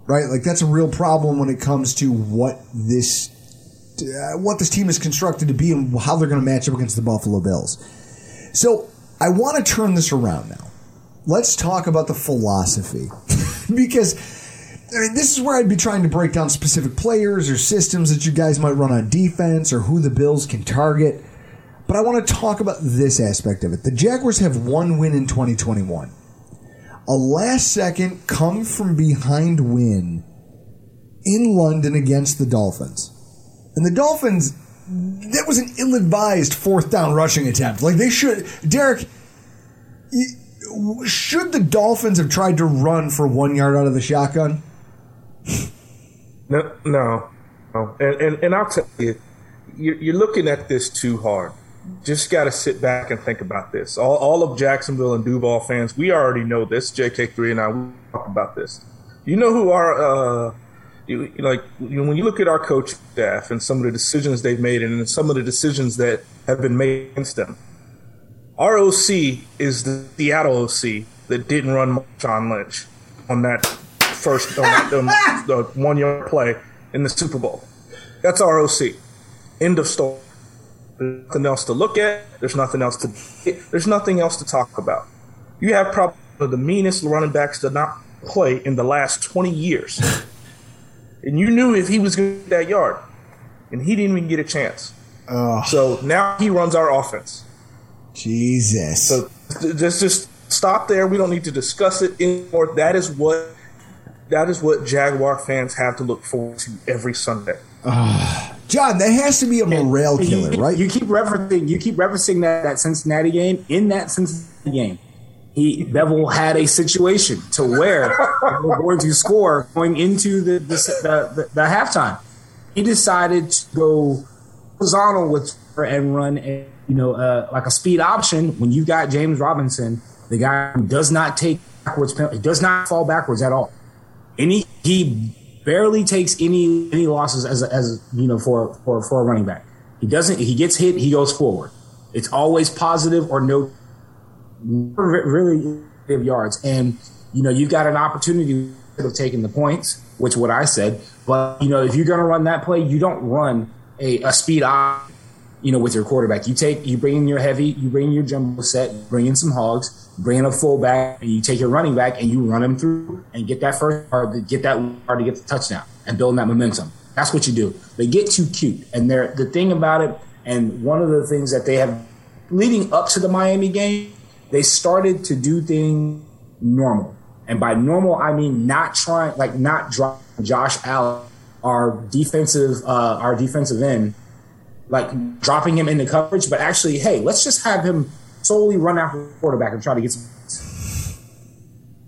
Speaker 2: right? Like that's a real problem when it comes to what this uh, what this team is constructed to be and how they're going to match up against the Buffalo Bills. So I want to turn this around now. Let's talk about the philosophy because I mean this is where I'd be trying to break down specific players or systems that you guys might run on defense or who the Bills can target. But I want to talk about this aspect of it. The Jaguars have one win in 2021. A last second come from behind win in London against the Dolphins. And the Dolphins, that was an ill advised fourth down rushing attempt. Like they should, Derek, should the Dolphins have tried to run for one yard out of the shotgun?
Speaker 6: No, no, no. And, and, and I'll tell you, you're, you're looking at this too hard. Just got to sit back and think about this. All, all of Jacksonville and Duval fans, we already know this. JK3 and I, talk about this. You know who our, uh, you, you like you, know, when you look at our coach staff and some of the decisions they've made and some of the decisions that have been made against them. Our OC is the Seattle OC that didn't run John Lynch on that first on that, um, the one yard play in the Super Bowl. That's ROC. End of story. There's nothing else to look at. There's nothing else to. There's nothing else to talk about. You have probably the meanest running backs to not play in the last 20 years, and you knew if he was going to get that yard, and he didn't even get a chance. So now he runs our offense.
Speaker 2: Jesus.
Speaker 6: So just just stop there. We don't need to discuss it anymore. That is what that is what Jaguar fans have to look forward to every Sunday.
Speaker 2: John, that has to be a morale killer,
Speaker 7: you,
Speaker 2: right?
Speaker 7: You keep referencing you keep referencing that, that Cincinnati game. In that Cincinnati game, he Bevell had a situation to where they were going to score going into the the, the, the, the halftime. He decided to go horizontal with her and run a you know uh, like a speed option when you've got James Robinson, the guy who does not take backwards penalty, he does not fall backwards at all. And he, barely takes any any losses as a, as you know for for for a running back. He doesn't. He gets hit. He goes forward. It's always positive or no. Really yards, and you know you've got an opportunity of taking the points, which what I said. But you know if you're going to run that play, you don't run a, a speed op. You know with your quarterback, you take you bring in your heavy, you bring in your jumbo set, bring in some hogs, bring in a fullback, and you take your running back and you run him through and get that first yard, get that yard to get the touchdown and build that momentum. That's what you do. They get too cute, and they're the thing about it. And one of the things that they have leading up to the Miami game, they started to do things normal. And by normal, I mean not trying, like not dropping Josh Allen, our defensive, uh, our defensive end, like dropping him into coverage, but actually, hey, let's just have him solely run after the quarterback and try to get some.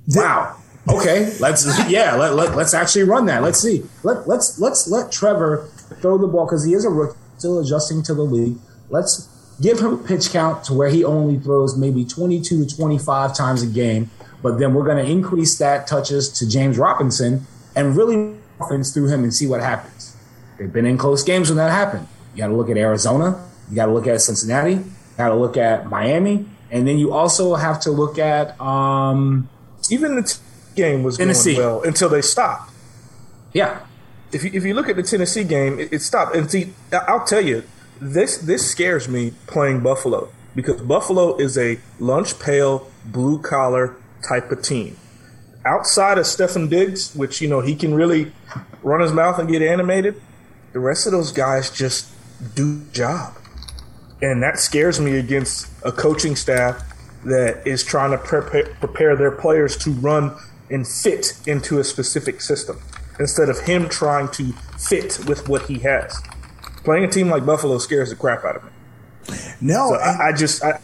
Speaker 7: Wow. Okay, let's yeah, let, let, let's actually run that. Let's see. Let let's let's let Trevor throw the ball because he is a rookie, still adjusting to the league. Let's give him a pitch count to where he only throws maybe 22 to 25 times a game, but then we're going to increase that touches to James Robinson and really offense through him and see what happens. They've been in close games when that happened. You got to look at Arizona, you got to look at Cincinnati, you got to look at Miami, and then you also have to look at um,
Speaker 6: Even the t- game was
Speaker 7: Tennessee.
Speaker 6: going well until they stopped.
Speaker 7: yeah,
Speaker 6: If you, if you look at the Tennessee game, it, it stopped. And see, I'll tell you, this this scares me playing Buffalo because Buffalo is a lunch pail, blue collar type of team. Outside of Stefon Diggs, which you know he can really run his mouth and get animated, the rest of those guys just do the job, and that scares me against a coaching staff that is trying to prepare, prepare their players to run and fit into a specific system instead of him trying to fit with what he has. Playing a team like Buffalo scares the crap out of me.
Speaker 2: No,
Speaker 6: So I, I just, I,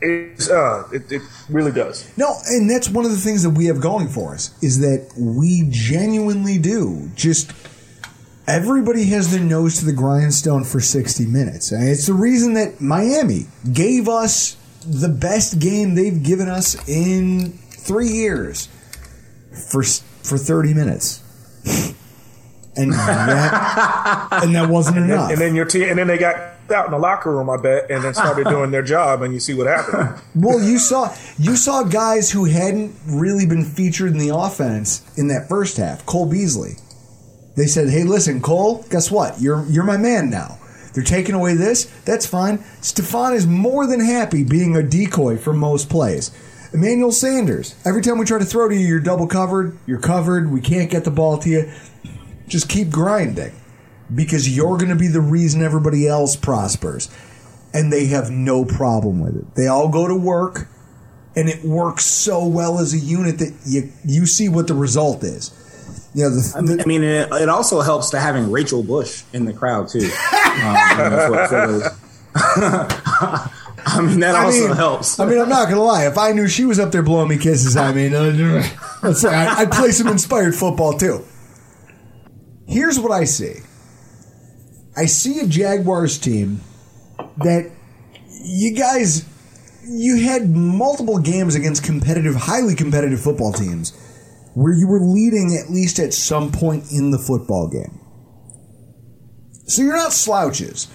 Speaker 6: it, uh, it, it really does.
Speaker 2: No, and that's one of the things that we have going for us is that we genuinely do. Just everybody has their nose to the grindstone for 60 minutes. And it's the reason that Miami gave us the best game they've given us in 3 years for for 30 minutes. And that, and that wasn't enough.
Speaker 6: And then your team, and then they got out in the locker room, I bet, and then started doing their job, and you see what happened.
Speaker 2: Well, you saw you saw guys who hadn't really been featured in the offense in that first half. Cole Beasley. They said, "Hey, listen, Cole. Guess what? You're you're my man now. They're taking away this. That's fine. Stefon is more than happy being a decoy for most plays. Emmanuel Sanders. Every time we try to throw to you, you're double covered. You're covered. We can't get the ball to you. Just keep grinding because you're going to be the reason everybody else prospers." and they have no problem with it. They all go to work, and it works so well as a unit that you you see what the result is. You know, the,
Speaker 7: I mean, I mean, it, it also helps to having Rachel Bush in the crowd too. Um, for- for the- I mean, that
Speaker 2: I
Speaker 7: also
Speaker 2: mean,
Speaker 7: helps.
Speaker 2: I mean, I'm not gonna lie. If I knew she was up there blowing me kisses, I mean, let's say I- I'd play some inspired football too. Here's what I see. I see a Jaguars team that you guys you had multiple games against competitive, highly competitive football teams where you were leading at least at some point in the football game. So you're not slouches.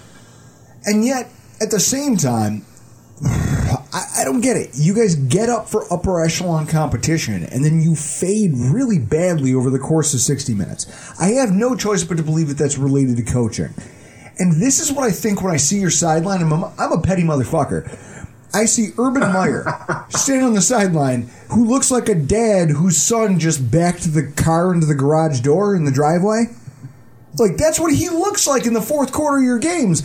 Speaker 2: And yet, at the same time, I, I don't get it. You guys get up for upper echelon competition and then you fade really badly over the course of 60 minutes. I have no choice but to believe that that's related to coaching. And this is what I think when I see your sideline. I'm a, I'm a petty motherfucker. I see Urban Meyer standing on the sideline who looks like a dad whose son just backed the car into the garage door in the driveway. Like, that's what he looks like in the fourth quarter of your games.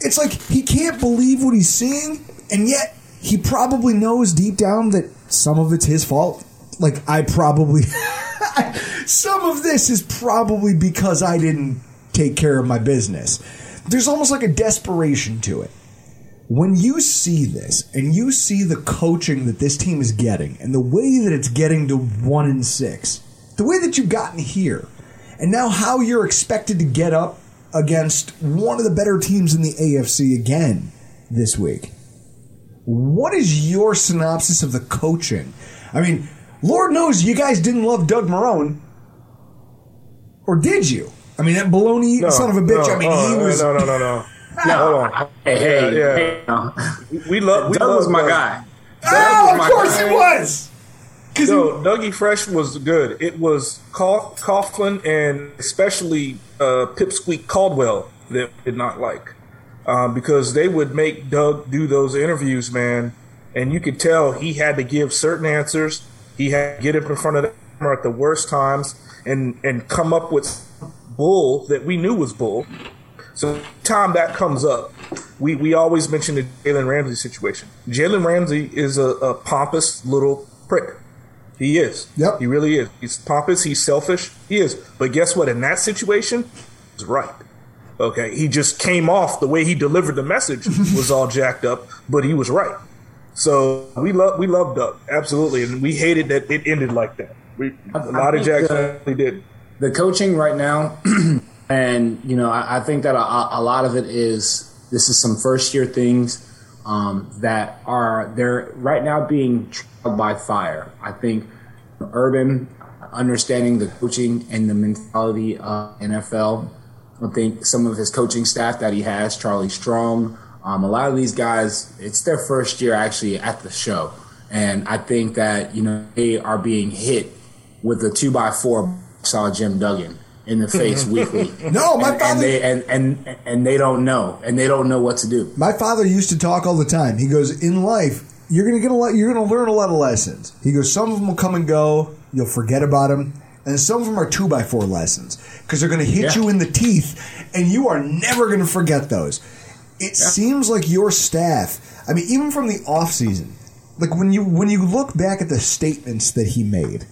Speaker 2: It's like he can't believe what he's seeing, and yet he probably knows deep down that some of it's his fault. Like, I probably. some of this is probably because I didn't take care of my business. There's almost like a desperation to it. When you see this and you see the coaching that this team is getting and the way that it's getting to one and six, the way that you've gotten here, and now how you're expected to get up against one of the better teams in the AFC again this week. What is your synopsis of the coaching? I mean, Lord knows you guys didn't love Doug Marrone. Or did you? I mean, that baloney
Speaker 6: No,
Speaker 2: son of a bitch.
Speaker 6: no,
Speaker 2: I mean,
Speaker 6: oh,
Speaker 2: he was.
Speaker 6: no, no, no, no. Hold on.
Speaker 7: hey, hey,
Speaker 6: Yeah, yeah.
Speaker 7: hey, no.
Speaker 6: We love. We
Speaker 7: Doug
Speaker 6: love
Speaker 7: was my
Speaker 6: Doug.
Speaker 7: guy.
Speaker 2: Oh, of course
Speaker 7: guy.
Speaker 2: it was. Because
Speaker 6: No, Dougie Fresh was good. It was Cough- Coughlin and especially uh, Pipsqueak Caldwell that I did not like um, because they would make Doug do those interviews, man, and you could tell he had to give certain answers. He had to get up in front of the camera at the worst times and and come up with bull that we knew was bull. So time that comes up, we, we always mention the Jalen Ramsey situation. Jalen Ramsey is a, a pompous little prick. He is.
Speaker 2: Yep.
Speaker 6: He really is. He's pompous. He's selfish. He is. But guess what? In that situation, he's right. Okay, he just came off the way he delivered the message was all jacked up, but he was right. So we love we loved Doug absolutely, and we hated that it ended like that. We, a lot of Jacks really did.
Speaker 7: The coaching right now, and you know, I, I think that a, a, lot of it is this is some first year things um, that are they're right now being tried by fire. I think Urban understanding the coaching and the mentality of NFL. I think some of his coaching staff that he has, Charlie Strong, um, a lot of these guys, it's their first year actually at the show. And I think that, you know, they are being hit with a two by four saw Jim Duggan in the face weekly.
Speaker 2: No, my
Speaker 7: and,
Speaker 2: father
Speaker 7: and they and, and and they don't know, and they don't know what to do.
Speaker 2: My father used to talk all the time. He goes, "In life, you're gonna get a lot. You're gonna learn a lot of lessons." He goes, "Some of them will come and go. You'll forget about them." And some of them are two by four lessons because they're going to hit
Speaker 7: Yeah.
Speaker 2: you in the teeth, and you are never going to forget those. It seems like your staff. I mean, even from the off season, like when you when you look back at the statements that he made,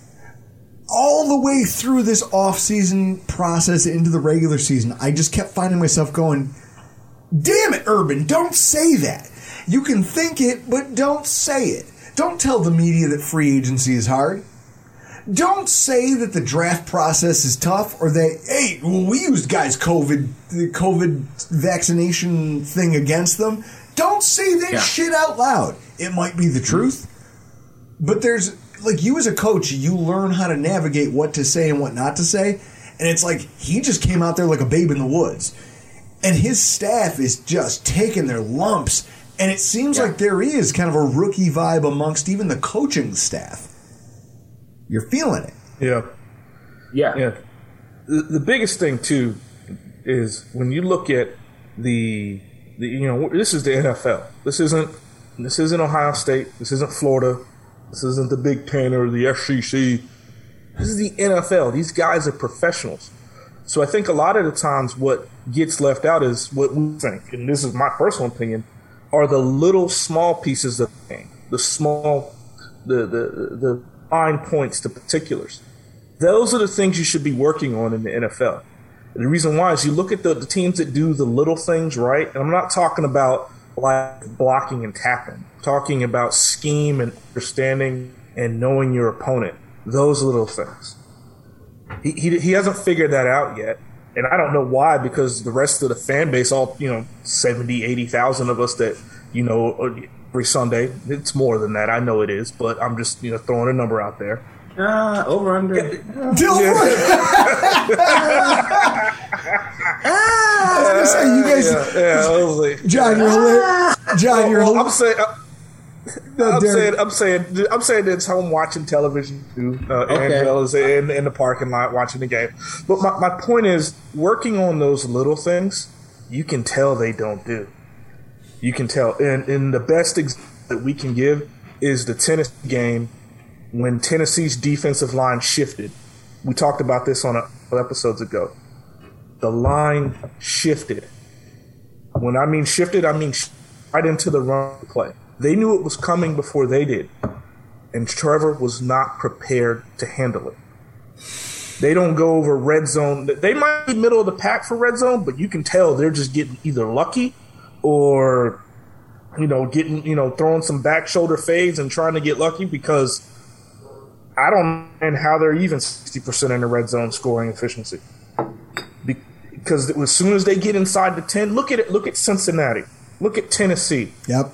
Speaker 2: all the way through this off-season process into the regular season, I just kept finding myself going, "Damn it, Urban, don't say that. You can think it, but don't say it. Don't tell the media that free agency is hard. Don't say that the draft process is tough or that hey, well, we used guys COVID the COVID vaccination thing against them. Don't say that
Speaker 7: Yeah.
Speaker 2: shit out loud. It might be the truth, but there's like you as a coach, you learn how to navigate what to say and what not to say. And it's like he just came out there like a babe in the woods. And his staff is just taking their lumps. And it seems
Speaker 7: Yeah.
Speaker 2: like there is kind of a rookie vibe amongst even the coaching staff. You're feeling it.
Speaker 6: Yeah.
Speaker 7: Yeah,
Speaker 6: Yeah. The, the biggest thing too is when you look at the, the you know this is the NFL. This isn't this isn't Ohio State. This isn't Florida. This isn't the Big Ten or the SEC. This is the NFL. These guys are professionals. So I think a lot of the times what gets left out is what we think, and this is my personal opinion, are the little small pieces of the game, the small, the the the fine points, the particulars. Those are the things you should be working on in the NFL. And the reason why is you look at the, the teams that do the little things right, and I'm not talking about like blocking and tapping. Talking about scheme and understanding and knowing your opponent. Those little things. He, he, he hasn't figured that out yet. And I don't know why, because the rest of the fan base, all, you know, 70, 80,000 of us that, you know, every Sunday, it's more than that. I know it is, but I'm just, you know, throwing a number out there.
Speaker 7: Uh, over under.
Speaker 2: I was gonna say you guys,
Speaker 6: Yeah, I was like,
Speaker 2: John, you're hilarious. John, you're
Speaker 6: well, I'm
Speaker 2: hilarious.
Speaker 6: saying, I'm
Speaker 2: Derek.
Speaker 6: saying, I'm saying, I'm saying it's home watching television too. Uh,
Speaker 7: Okay.
Speaker 6: Angela's in, in the parking lot watching the game. But my, my point is, working on those little things, you can tell they don't do. You can tell, and, and the best example that we can give is the tennis game when Tennessee's defensive line shifted. We talked about this on a episodes ago. The line shifted. When I mean shifted, I mean right into the run play. They knew it was coming before they did, and Trevor was not prepared to handle it. They don't go over red zone. They might be middle of the pack for red zone, but you can tell they're just getting either lucky or, you know, getting, you know, throwing some back shoulder fades and trying to get lucky because I don't understand how they're even 60% in the red zone scoring efficiency. Because as soon as they get inside the 10, look at it. Look at Cincinnati. Look at Tennessee.
Speaker 2: Yep.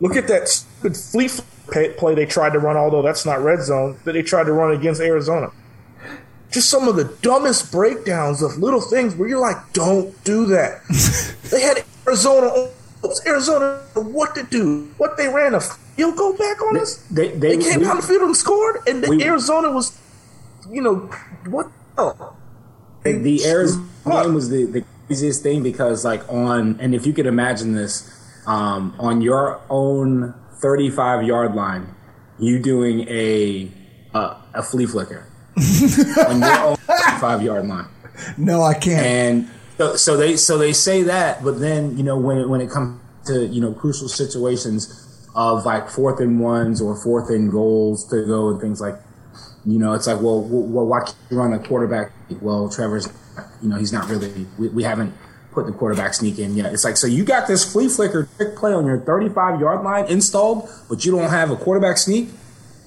Speaker 6: Look at that stupid flea play play they tried to run, although that's not red zone, that they tried to run against Arizona. Just some of the dumbest breakdowns of little things where you're like, don't do that. they had Arizona, Arizona, what to do? What they ran a field go back on us?
Speaker 7: They they,
Speaker 6: They came
Speaker 7: we-
Speaker 6: down the field and scored, and the
Speaker 7: we-
Speaker 6: Arizona was, you know, what the
Speaker 7: the, the Arizona
Speaker 6: Fuck.
Speaker 7: game was the, the craziest thing because like on and if you could imagine this um, on your own 35 yard line you doing a a, a flea flicker on your own 35 yard line
Speaker 2: No, I can't.
Speaker 7: and so, so they so they say that but then you know when it, when it comes to you know crucial situations of like fourth and ones or fourth and goals to go and things like you know, it's like, well, well why can't you run a quarterback? Well, Trevor's, you know, he's not really. We, we haven't put the quarterback sneak in yet. It's like, so you got this flea flicker trick play on your 35 yard line installed, but you don't have a quarterback sneak,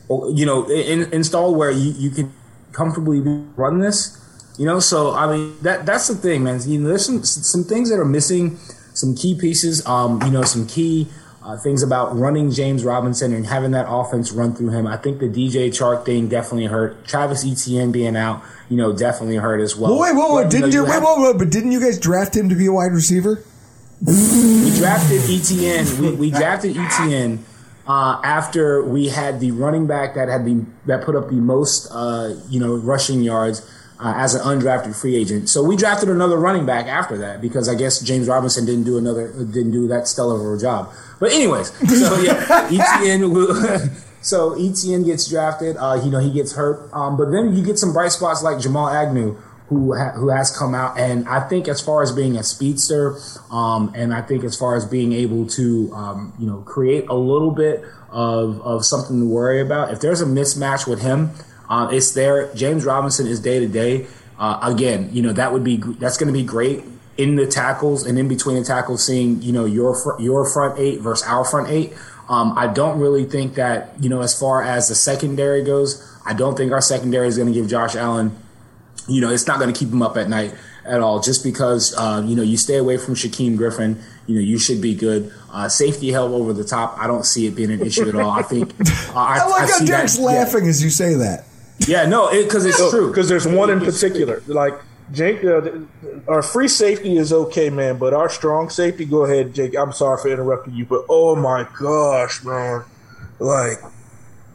Speaker 7: or, you know, in, installed where you, you can comfortably run this. You know, so I mean that that's the thing, man. You know, there's some some things that are missing, some key pieces. Um, you know, some key uh, things about running James Robinson and having that offense run through him. I think the DJ Chark thing definitely hurt. Travis Etienne being out, you know, definitely hurt as well.
Speaker 2: Wait, wait, wait!
Speaker 7: But,
Speaker 2: Didn't
Speaker 7: know,
Speaker 2: you? Wait,
Speaker 7: have-
Speaker 2: wait, wait! But didn't you guys draft him to be a wide receiver?
Speaker 7: we drafted Etienne. We, we drafted Etienne uh, after we had the running back that had the that put up the most, uh, you know, rushing yards uh, as an undrafted free agent. So we drafted another running back after that because I guess James Robinson didn't do another didn't do that stellar of a job. But anyways, so yeah, Etienne. So Etienne gets drafted. Uh, you know he gets hurt, um, but then you get some bright spots like Jamal Agnew, who ha- who has come out, and I think as far as being a speedster, um, and I think as far as being able to um, you know create a little bit of of something to worry about. If there's a mismatch with him, uh, it's there. James Robinson is day to day. Uh, Again, you know that would be that's going to be great in the tackles and in between the tackles, seeing you know your fr- your front eight versus our front eight. Um, I don't really think that you know as far as the secondary goes, I don't think our secondary is going to give Josh Allen you know, it's not going to keep him up at night at all. Just because, uh, you know, you stay away from Shaquem Griffin, you know, you should be good. Uh, safety help over the top, I don't see it being an issue at all. I think. Uh, I,
Speaker 2: I like how
Speaker 7: see that-
Speaker 2: Derek's laughing as you say that.
Speaker 7: Yeah, no, because it's true.
Speaker 6: Because there's one in particular. Like Jake, uh, our free safety is okay, man, but our strong safety. Go ahead, Jake. I'm sorry for interrupting you, but oh my gosh, man, like,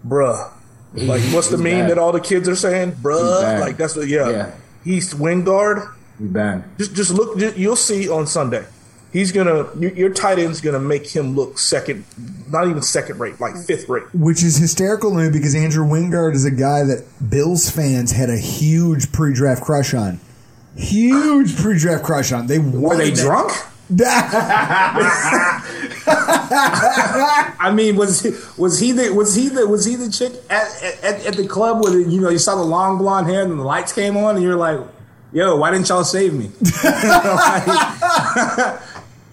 Speaker 6: bruh, like what's the meme
Speaker 7: bad.
Speaker 6: that all the kids are saying, bruh? Like that's what, yeah.
Speaker 7: Yeah.
Speaker 6: He's Wingard.
Speaker 7: He's bad.
Speaker 6: Just, just look. Just, you'll see on Sunday. He's gonna. Your, your tight end's gonna make him look second, not even second rate, like mm. fifth rate.
Speaker 2: Which is hysterical to me because Andrew Wingard is a guy that Bills fans had a huge pre-draft crush on. Huge pre-draft crush on. They
Speaker 7: Were they drunk? I mean, was he, was he the was he the was he the chick at, at, at the club where you know you saw the long blonde hair and the lights came on and you're like, yo, why didn't y'all save me?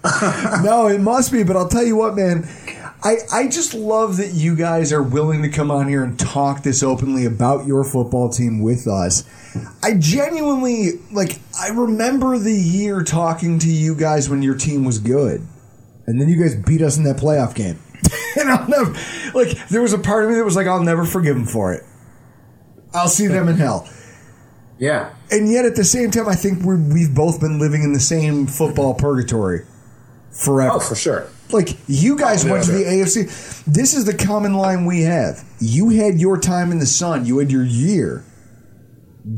Speaker 2: no, it must be, but I'll tell you what, man. I, I just love that you guys are willing to come on here and talk this openly about your football team with us. I genuinely like I remember the year talking to you guys when your team was good. And then you guys beat us in that playoff game. and I'll never like there was a part of me that was like, I'll never forgive them for it. I'll see them in hell.
Speaker 7: yeah,
Speaker 2: And yet at the same time I think we're, we've both been living in the same football purgatory forever.
Speaker 7: oh for sure.
Speaker 2: Like you guys went to the AFC. This is the common line we have. You had your time in the sun. You had your year.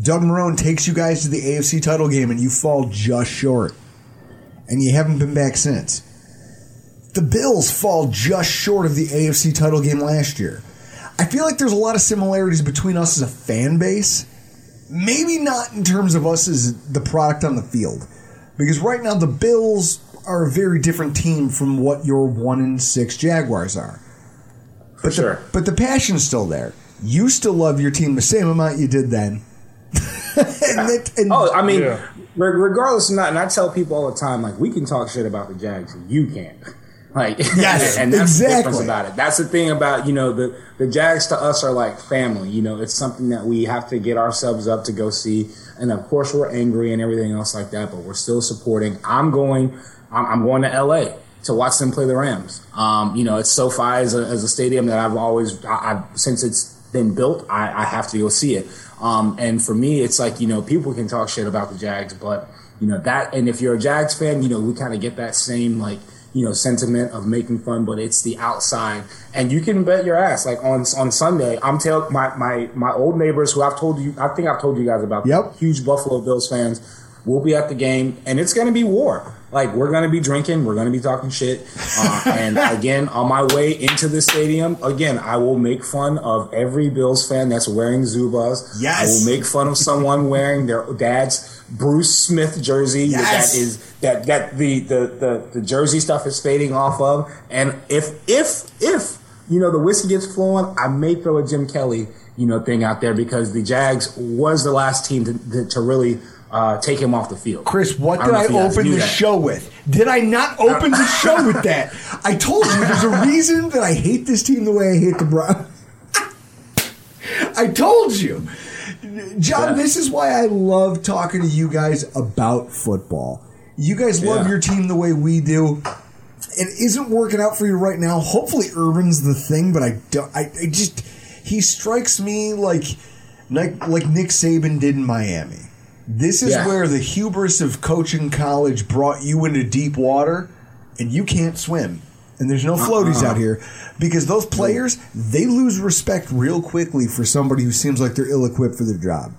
Speaker 2: Doug Marrone takes you guys to the AFC title game and you fall just short. And you haven't been back since. The Bills fall just short of the AFC title game last year. I feel like there's a lot of similarities between us as a fan base. Maybe not in terms of us as the product on the field. Because right now the Bills are a very different team from what your one in six Jaguars are.
Speaker 7: For sure.
Speaker 2: The, but the passion's still there. You still love your team the same amount you did then. and it, and
Speaker 7: Oh, I mean,
Speaker 6: Yeah.
Speaker 7: re- regardless of that, and I tell people all the time, like, we can talk shit about the Jags, you can't. Like,
Speaker 2: Yes,
Speaker 7: and that's the difference about it. That's the thing about, you know, the, the Jags to us are like family. You know, it's something that we have to get ourselves up to go see. And of course, we're angry and everything else like that, but we're still supporting. I'm going, I'm, I'm going to LA to watch them play the Rams. Um, you know, it's SoFi as a, as a stadium that I've always, I, I've, since it's been built, I, I have to go see it. Um, and for me, it's like, you know, people can talk shit about the Jags, but, you know, that, and if you're a Jags fan, you know, we kind of get that same, like, you know, sentiment of making fun, but it's the outside. And you can bet your ass, like on on Sunday, I'm telling my, my, my old neighbors who I've told you, I think I've told you guys about,
Speaker 2: Yep.
Speaker 7: huge Buffalo Bills fans, will be at the game, and it's going to be war. Like we're going to be drinking, we're going to be talking shit, uh, and again, on my way into the stadium, again, I will make fun of every Bills fan that's wearing Zubaz.
Speaker 2: Yes.
Speaker 7: I will make fun of someone wearing their dad's Bruce Smith jersey
Speaker 2: Yes.
Speaker 7: that is that that the, the the the jersey stuff is fading off of, and if if if you know the whiskey gets flowing, I may throw a Jim Kelly you know thing out there because the Jags was the last team to to, to really uh, take him off the field.
Speaker 2: Chris, what
Speaker 7: I
Speaker 2: did I
Speaker 7: if you guys
Speaker 2: open the
Speaker 7: that.
Speaker 2: show with? Did I not open the show with that? I told you there's a reason that I hate this team the way I hate the Browns. I told you. John,
Speaker 7: Yeah.
Speaker 2: this is why I love talking to you guys about football. You guys love
Speaker 7: Yeah.
Speaker 2: your team the way we do. It isn't working out for you right now. Hopefully, Urban's the thing, but I don't. I, I just he strikes me like like Nick Saban did in Miami. This is
Speaker 7: Yeah.
Speaker 2: where the hubris of coaching college brought you into deep water, and you can't swim. And there's no floaties
Speaker 7: Uh-uh.
Speaker 2: out here because those players they lose respect real quickly for somebody who seems like they're ill-equipped for their job.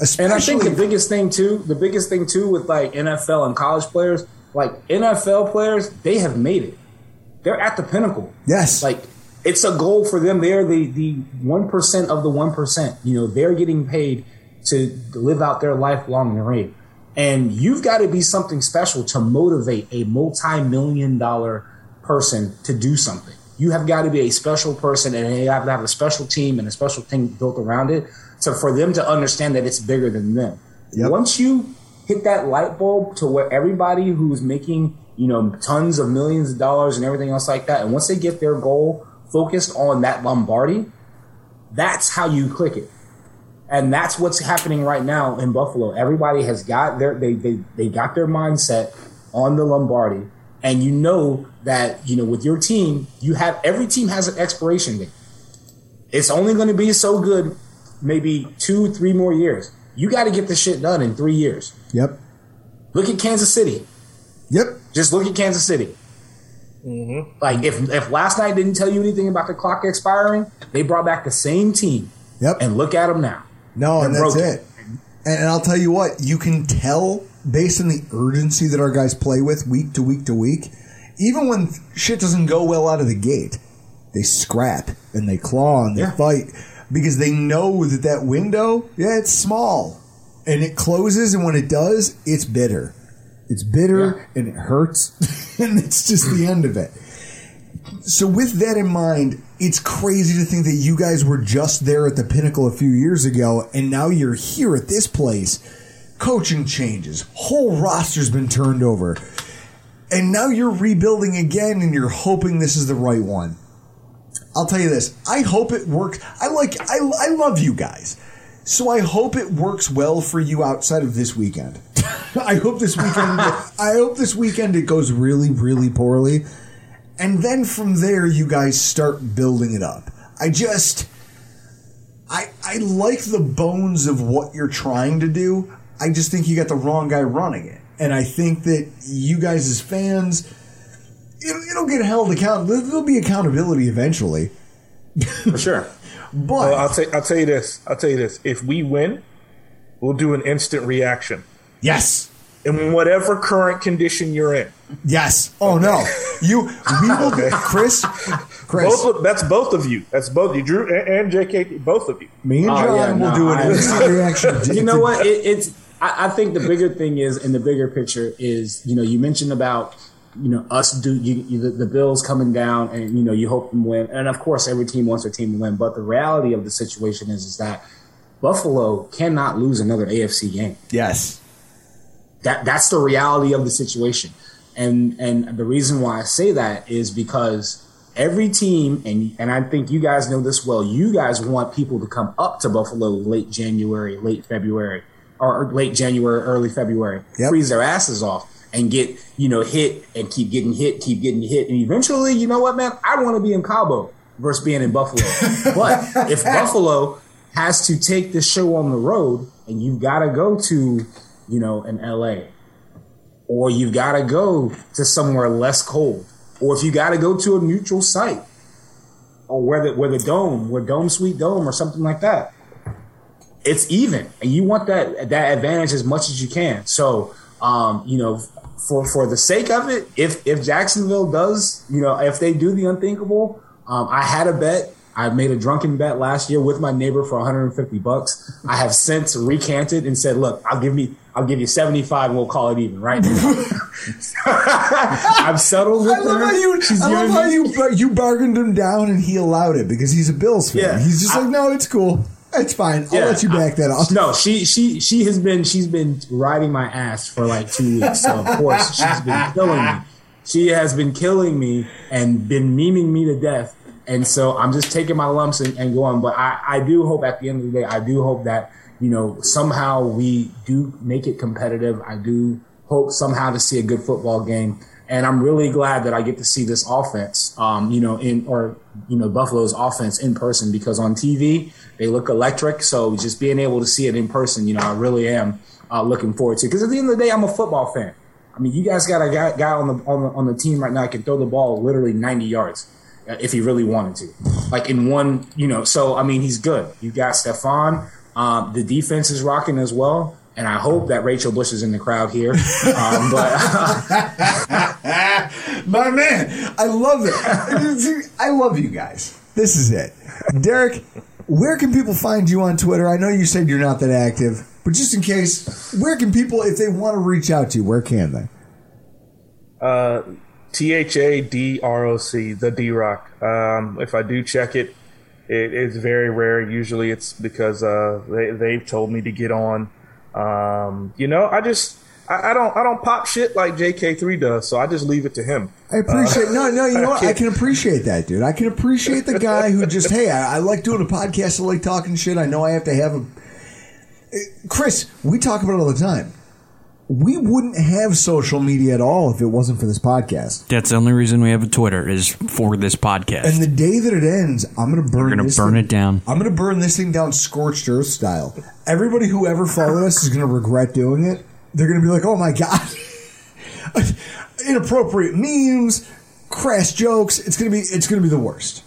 Speaker 2: Especially,
Speaker 7: And I think the biggest thing too, the biggest thing too with like NFL and college players, like NFL players, they have made it. They're at the pinnacle.
Speaker 2: yes,
Speaker 7: Like it's a goal for them. They're the the one percent of the one percent. You know, they're getting paid to live out their lifelong dream. And you've got to be something special to motivate a multi-million dollar person to do something. You have got to be a special person and you have to have a special team and a special thing built around it to for them to understand that it's bigger than them.
Speaker 2: Yep.
Speaker 7: Once you hit that light bulb to where everybody who's making, you know, tons of millions of dollars and everything else like that, and once they get their goal focused on that Lombardi, that's how you click it. And that's what's happening right now in Buffalo. Everybody has got their they they, they got their mindset on the Lombardi. And you know that, you know, with your team, you have every team has an expiration date. It's only going to be so good maybe two, three more years. You got to get this shit done in three years.
Speaker 2: yep,
Speaker 7: Look at Kansas City.
Speaker 2: yep.
Speaker 7: Just look at Kansas City. Mm-hmm. Like if if last night didn't tell you anything about the clock expiring, they brought back the same team,
Speaker 2: Yep.
Speaker 7: and look at them now.
Speaker 2: No, and that's
Speaker 7: broken.
Speaker 2: it. And, and I'll tell you what, you can tell based on the urgency that our guys play with week to week to week, even when shit doesn't go well out of the gate, they scrap and they claw and they
Speaker 7: Yeah.
Speaker 2: fight because they know that that window, yeah, it's small and it closes, and when it does, it's bitter. It's bitter
Speaker 7: Yeah.
Speaker 2: and it hurts, and it's just the end of it. So with that in mind, it's crazy to think that you guys were just there at the pinnacle a few years ago, and now you're here at this place. Coaching changes, whole roster's been turned over, and now you're rebuilding again, and you're hoping this is the right one. I'll tell you this: I hope it works. I like, I, I love you guys, so I hope it works well for you outside of this weekend. I hope this weekend. I hope this weekend it goes really, really poorly. And then from there, you guys start building it up. I just, I, I like the bones of what you're trying to do. I just think you got the wrong guy running it. And I think that you guys as fans, it'll, it'll get held account. there- There'll be accountability eventually.
Speaker 7: For sure.
Speaker 2: But
Speaker 6: Well, I'll, tell I'll tell you this. I'll tell you this. If we win, we'll do an instant reaction
Speaker 2: yes,
Speaker 6: in whatever current condition you're in.
Speaker 2: yes. Oh no, you. We will. Chris, Chris.
Speaker 6: Both of, that's both of you. That's both you, Drew and, and JK. Both of you.
Speaker 2: me and
Speaker 7: Oh,
Speaker 2: John
Speaker 7: yeah,
Speaker 2: will
Speaker 7: no,
Speaker 2: do an
Speaker 7: I-
Speaker 2: instant reaction.
Speaker 7: you know what? It, it's. I, I think the bigger thing is, in the bigger picture, is you know you mentioned about you know us do you, you, the, the Bills coming down, and you know you hope them win, and of course every team wants their team to win. But the reality of the situation is, is that Buffalo cannot lose another AFC game.
Speaker 2: Yes.
Speaker 7: That that's the reality of the situation, and and the reason why I say that is because every team, and and I think you guys know this well. You guys want people to come up to Buffalo late January, late February, or late January, early February,
Speaker 2: Yep.
Speaker 7: freeze their asses off and get you know hit and keep getting hit, keep getting hit, and eventually, you know what, man, I want to be in Cabo versus being in Buffalo. but if Buffalo has to take the show on the road, and you've got to go to you know in LA or you've got to go to somewhere less cold, or if you got to go to a neutral site, or where the where the dome, where dome sweet dome, or something like that. It's even, and you want that that advantage as much as you can. So, um, you know, for for the sake of it, if if Jacksonville does, you know, if they do the unthinkable, um, I had a bet. I made a drunken bet last year with my neighbor for 150 bucks. I have since recanted and said, "Look, I'll give me, I'll give you 75, and we'll call it even." Right? I've settled with
Speaker 2: I love
Speaker 7: her.
Speaker 2: how you.
Speaker 7: She's
Speaker 2: I love how you you bargained him down, and he allowed it because he's a Bills fan.
Speaker 7: Yeah.
Speaker 2: he's just
Speaker 7: I-
Speaker 2: like, no, it's cool. It's fine. I'll
Speaker 7: Yeah.
Speaker 2: let you back that off.
Speaker 7: No, she she she has been she's been riding my ass for like two weeks. So of course she's been killing me. She has been killing me and been memeing me to death. And so I'm just taking my lumps and, and going. But I, I do hope at the end of the day, I do hope that, you know, somehow we do make it competitive. I do hope somehow to see a good football game. And I'm really glad that I get to see this offense, um, you know, in or you know Buffalo's offense in person because on TV they look electric. So just being able to see it in person, you know, I really am uh, looking forward to. Because at the end of the day, I'm a football fan. I mean, you guys got a guy, guy on the on the on the team right now that can throw the ball literally 90 yards uh, if he really wanted to, like in one, you know. So I mean, he's good. You got Stefon. Um, the defense is rocking as well. And I hope that Rachel Bush is in the crowd here. Um, but
Speaker 2: My man, I love it. I love you guys. This is it. Derek, where can people find you on Twitter? I know you said you're not that active, but just in case, where can people, if they want to reach out to you, where can they?
Speaker 6: Uh, T H A D R O C, the D Rock. Um, if I do check it, it is very rare. Usually it's because uh, they, they've told me to get on. Um, you know, I just. I, I don't. I don't pop shit like JK3 does, so I just leave it to him.
Speaker 2: I appreciate no, no. You know what? I can appreciate that, dude. I can appreciate the guy who just hey, I, I like doing a podcast. I like talking shit. I know I have to have a. Chris, we talk about it all the time. We wouldn't have social media at all if it wasn't for this podcast.
Speaker 3: That's the only reason we have a Twitter is for this podcast.
Speaker 2: And the day that it ends, I'm going to burn.
Speaker 3: We're gonna burn
Speaker 2: thing-
Speaker 3: it down.
Speaker 2: I'm going to burn this thing down scorched earth style. Everybody who ever followed us is going to regret doing it. They're going to be like, "Oh my god." Inappropriate memes, crass jokes. It's gonna be it's gonna be the worst.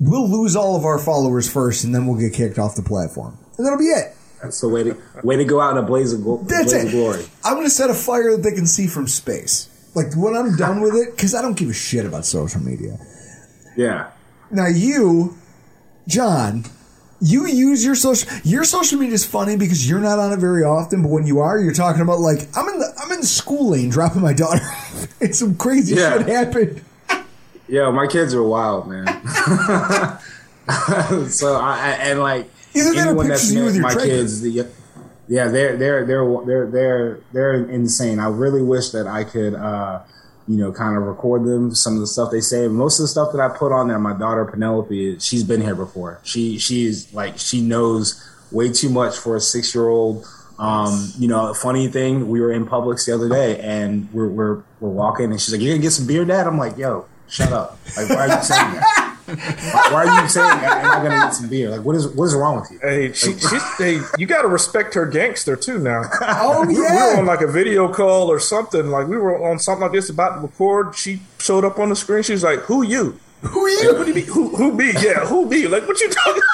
Speaker 2: We'll lose all of our followers first, and then we'll get kicked off the platform, and that'll be it.
Speaker 7: That's the way to way to go out in a blaze of, glo-
Speaker 2: That's
Speaker 7: blaze
Speaker 2: it.
Speaker 7: of glory.
Speaker 2: I'm gonna set a fire that they can see from space. Like when I'm done with it, because I don't give a shit about social media.
Speaker 7: Yeah.
Speaker 2: Now you, John, you use your social your social media is funny because you're not on it very often, but when you are, you're talking about like I'm in the I'm in the school lane dropping my daughter off, and some crazy
Speaker 7: Yeah.
Speaker 2: shit happened.
Speaker 7: Yeah, my kids are wild, man. so I I- and like
Speaker 2: Either that or
Speaker 7: anyone
Speaker 2: pictures
Speaker 7: that's
Speaker 2: of you with your
Speaker 7: my kids, the, yeah, they're they're they're they're they're they're insane. I really wish that I could, uh, you know, kind of record them. Some of the stuff they say. Most of the stuff that I put on there, my daughter Penelope, she's been here before. She she's like she knows way too much for a six year old. Um, you know, funny thing, we were in Publix the other day and we're we're we're walking and she's like, you're gonna get some beer, Dad?" I'm like, "Yo, shut up! Like, why are you saying that? Why are you saying I'm I gonna get some beer? Like, what is what is wrong with you?"
Speaker 6: Hey, she, she's, hey, you got to respect her gangster too. Now,
Speaker 2: Oh
Speaker 6: we, we were on like a video call or something. Like we were on something like this about to record. She showed up on the screen. She's like, "Who you?
Speaker 2: who are
Speaker 6: Like,
Speaker 2: you?
Speaker 6: what do you mean? Who, who me? Yeah, who me? Like what you talking?" About?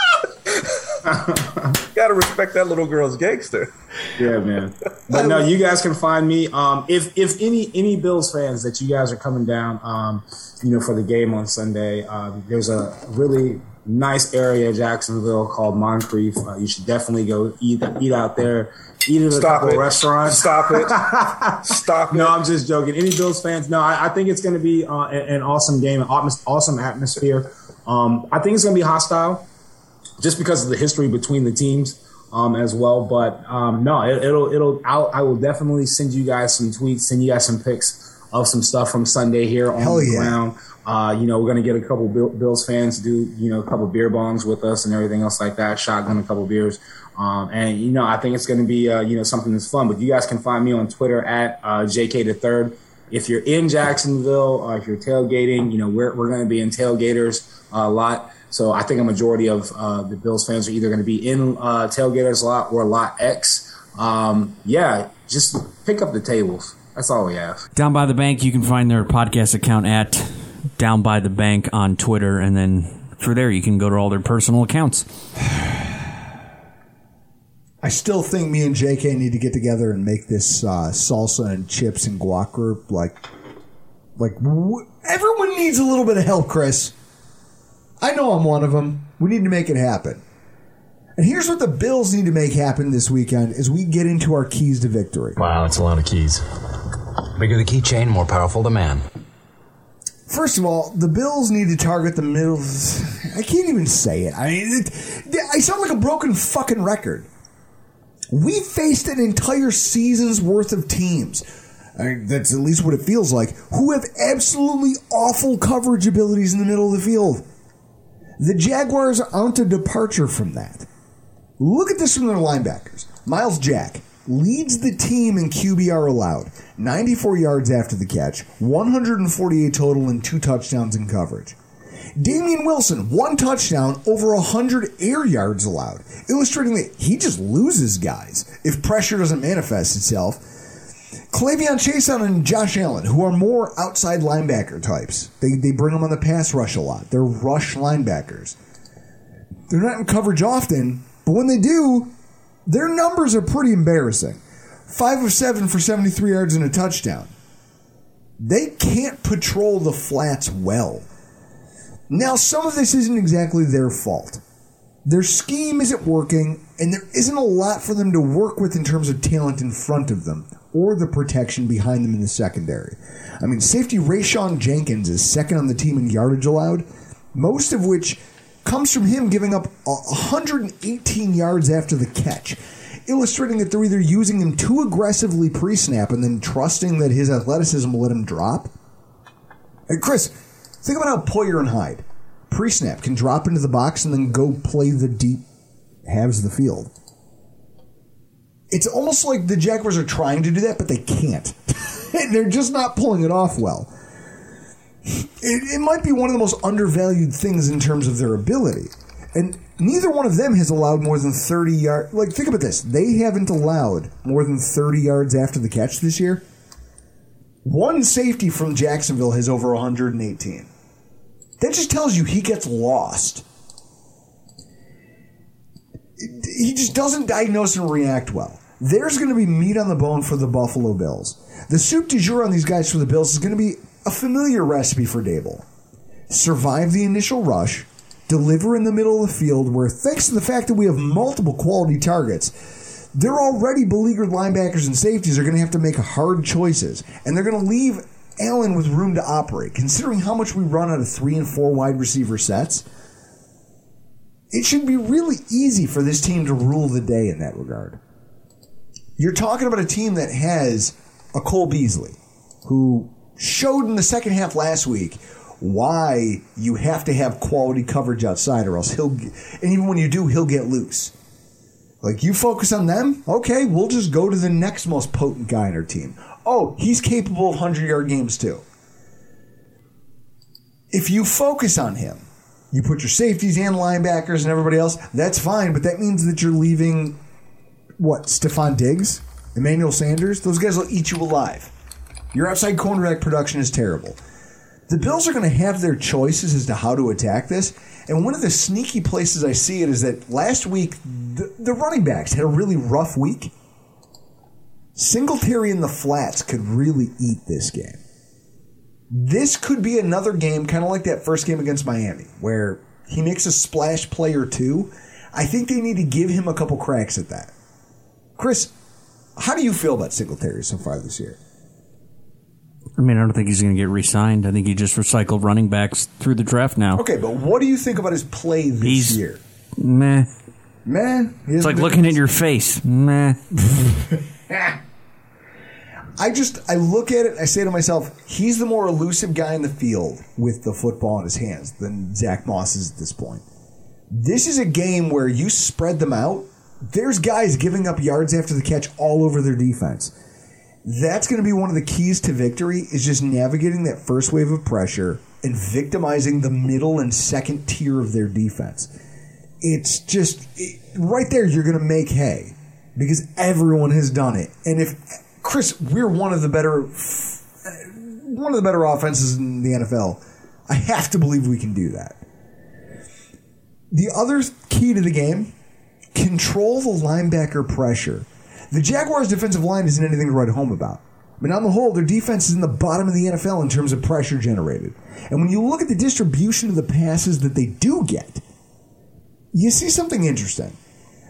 Speaker 6: Got to respect that little girl's gangster.
Speaker 7: Yeah, man. But no, you guys can find me. Um, if if any any Bills fans that you guys are coming down, um, you know, for the game on Sunday, um, there's a really nice area in Jacksonville called Moncrief. Uh, you should definitely go eat eat out there. Eat at a
Speaker 6: Stop
Speaker 7: couple
Speaker 6: it.
Speaker 7: restaurants.
Speaker 6: Stop it. Stop it.
Speaker 7: No, I'm just joking. Any Bills fans? No, I, I think it's going to be uh, an awesome game, an awesome atmosphere. Um, I think it's going to be hostile, just because of the history between the teams um, as well. But um, no, it, it'll it'll I'll, I will definitely send you guys some tweets, send you guys some pics of some stuff from Sunday here on
Speaker 2: Hell
Speaker 7: the
Speaker 2: yeah.
Speaker 7: ground. Uh, you know, we're going to get a couple Bills fans to do you know a couple beer bongs with us and everything else like that. Shotgun a couple beers. Um, and you know, I think it's going to be uh, you know something that's fun. But you guys can find me on Twitter at uh, JK the Third. If you're in Jacksonville, or if you're tailgating, you know we're we're going to be in tailgaters a lot. So I think a majority of uh, the Bills fans are either going to be in uh, tailgaters a lot or lot X. Um, yeah, just pick up the tables. That's all we have.
Speaker 3: Down by the Bank, you can find their podcast account at Down by the Bank on Twitter, and then through there you can go to all their personal accounts.
Speaker 2: I still think me and JK need to get together and make this uh, salsa and chips and guac group. Like, like w- everyone needs a little bit of help, Chris. I know I'm one of them. We need to make it happen. And here's what the Bills need to make happen this weekend: is we get into our keys to victory.
Speaker 8: Wow, it's a lot of keys. Bigger the keychain, more powerful the man.
Speaker 2: First of all, the Bills need to target the middle. I can't even say it. I mean, it, I sound like a broken fucking record. We faced an entire season's worth of teams. I that's at least what it feels like. Who have absolutely awful coverage abilities in the middle of the field. The Jaguars aren't a departure from that. Look at this from their linebackers. Myles Jack leads the team in QBR allowed, 94 yards after the catch, 148 total, and two touchdowns in coverage. Damien Wilson, one touchdown, over 100 air yards allowed, illustrating that he just loses guys if pressure doesn't manifest itself. K'Lavon Chaisson and Josh Allen, who are more outside linebacker types, they, they bring them on the pass rush a lot. They're rush linebackers. They're not in coverage often, but when they do, their numbers are pretty embarrassing. Five of seven for 73 yards and a touchdown. They can't patrol the flats well. Now, some of this isn't exactly their fault. Their scheme isn't working, and there isn't a lot for them to work with in terms of talent in front of them or the protection behind them in the secondary. I mean, safety Rayshawn Jenkins is second on the team in yardage allowed, most of which comes from him giving up 118 yards after the catch, illustrating that they're either using him too aggressively pre snap and then trusting that his athleticism will let him drop. And Chris, think about how Poyer and Hyde pre snap can drop into the box and then go play the deep halves of the field. It's almost like the Jaguars are trying to do that, but they can't. They're just not pulling it off well. It, it might be one of the most undervalued things in terms of their ability. And neither one of them has allowed more than 30 yards. Like, think about this. They haven't allowed more than 30 yards after the catch this year. One safety from Jacksonville has over 118. That just tells you he gets lost. He just doesn't diagnose and react well. There's going to be meat on the bone for the Buffalo Bills. The soup du jour on these guys for the Bills is going to be a familiar recipe for Daboll. Survive the initial rush, deliver in the middle of the field, where thanks to the fact that we have multiple quality targets, they're already beleaguered linebackers and safeties are going to have to make hard choices, and they're going to leave Allen with room to operate. Considering how much we run out of three and four wide receiver sets, it should be really easy for this team to rule the day in that regard. You're talking about a team that has a Cole Beasley, who showed in the second half last week why you have to have quality coverage outside, or else he'll. And even when you do, he'll get loose. Like you focus on them, okay? We'll just go to the next most potent guy in our team. Oh, he's capable of hundred yard games too. If you focus on him, you put your safeties and linebackers and everybody else. That's fine, but that means that you're leaving what Stefon Diggs, Emmanuel Sanders. Those guys will eat you alive. Your outside cornerback production is terrible. The Bills are going to have their choices as to how to attack this. And one of the sneaky places I see it is that last week, the, the running backs had a really rough week. Singletary in the flats could really eat this game. This could be another game, kind of like that first game against Miami, where he makes a splash play or two. I think they need to give him a couple cracks at that. Chris, how do you feel about Singletary so far this year?
Speaker 3: I mean, I don't think he's going to get re-signed. I think he just recycled running backs through the draft now.
Speaker 2: Okay, but what do you think about his play this
Speaker 3: He's-
Speaker 2: year?
Speaker 3: Meh.
Speaker 2: Man,
Speaker 3: It's like looking at your face. Meh.
Speaker 2: I just I look at it. I say to myself, he's the more elusive guy in the field with the football in his hands than Zack Moss is at this point. This is a game where you spread them out. There's guys giving up yards after the catch all over their defense. That's going to be one of the keys to victory is just navigating that first wave of pressure and victimizing the middle and second tier of their defense. It's just it, right there you're going to make hay because everyone has done it. And if Chris, we're one of the better one of the better offenses in the NFL. I have to believe we can do that. The other key to the game, control the linebacker pressure. The Jaguars' defensive line isn't anything to write home about. But on the whole, their defense is in the bottom of the NFL in terms of pressure generated. And when you look at the distribution of the passes that they do get, you see something interesting.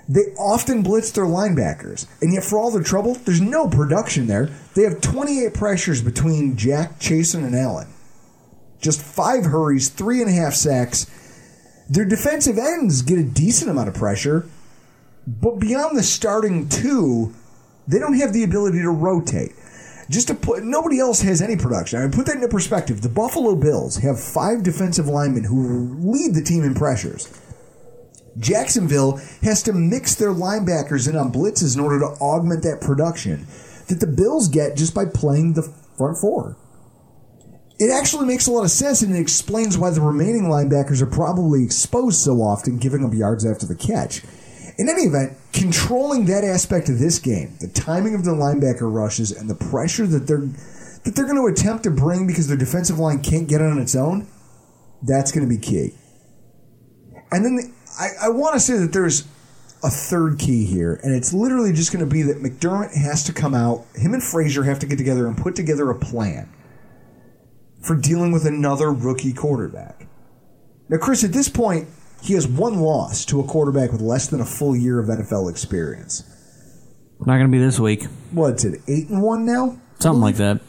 Speaker 2: They often blitz their linebackers, and yet for all their trouble, there's no production there. They have 28 pressures between Jack, Chaisson, and Allen. Just five hurries, three and a half sacks. Their defensive ends get a decent amount of pressure, but beyond the starting two, they don't have the ability to rotate. Just to put, nobody else has any production. I mean, put that into perspective. The Buffalo Bills have five defensive linemen who lead the team in pressures. Jacksonville has to mix their linebackers in on blitzes in order to augment that production that the Bills get just by playing the front four. It actually makes a lot of sense and it explains why the remaining linebackers are probably exposed so often, giving up yards after the catch. In any event, controlling that aspect of this game, the timing of the linebacker rushes and the pressure that they're that they're going to attempt to bring because their defensive line can't get it on its own, that's going to be key. And then the, I, I want to say that there's a third key here, and it's literally just going to be that McDermott has to come out, him and Frazier have to get together and put together a plan for dealing with another rookie quarterback. Now, Chris, at this point, he has one loss to a quarterback with less than a full year of NFL experience.
Speaker 3: Not going to be this week.
Speaker 2: What's it, eight and one now?
Speaker 3: Something like that.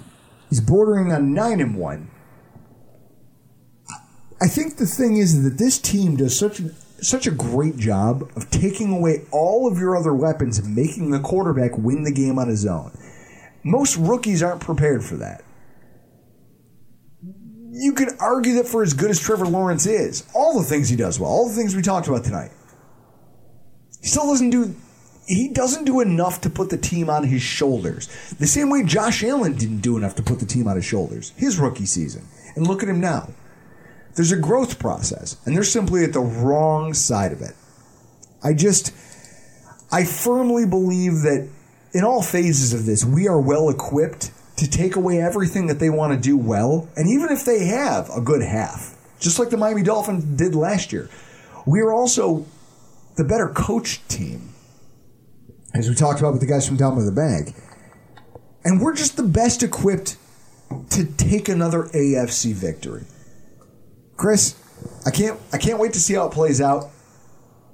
Speaker 2: He's bordering on nine and one. I think the thing is that this team does such such a great job of taking away all of your other weapons and making the quarterback win the game on his own. Most rookies aren't prepared for that. You could argue that for as good as Trevor Lawrence is, all the things he does well, all the things we talked about tonight, he still doesn't do he doesn't do enough to put the team on his shoulders. The same way Josh Allen didn't do enough to put the team on his shoulders his rookie season. And look at him now. There's a growth process, and they're simply at the wrong side of it. I just, I firmly believe that in all phases of this, we are well equipped to take away everything that they want to do well. And even if they have a good half, just like the Miami Dolphins did last year, we are also the better coached team as we talked about with the guys from down by the Bank. And we're just the best equipped to take another AFC victory. Chris, I can't I can't wait to see how it plays out.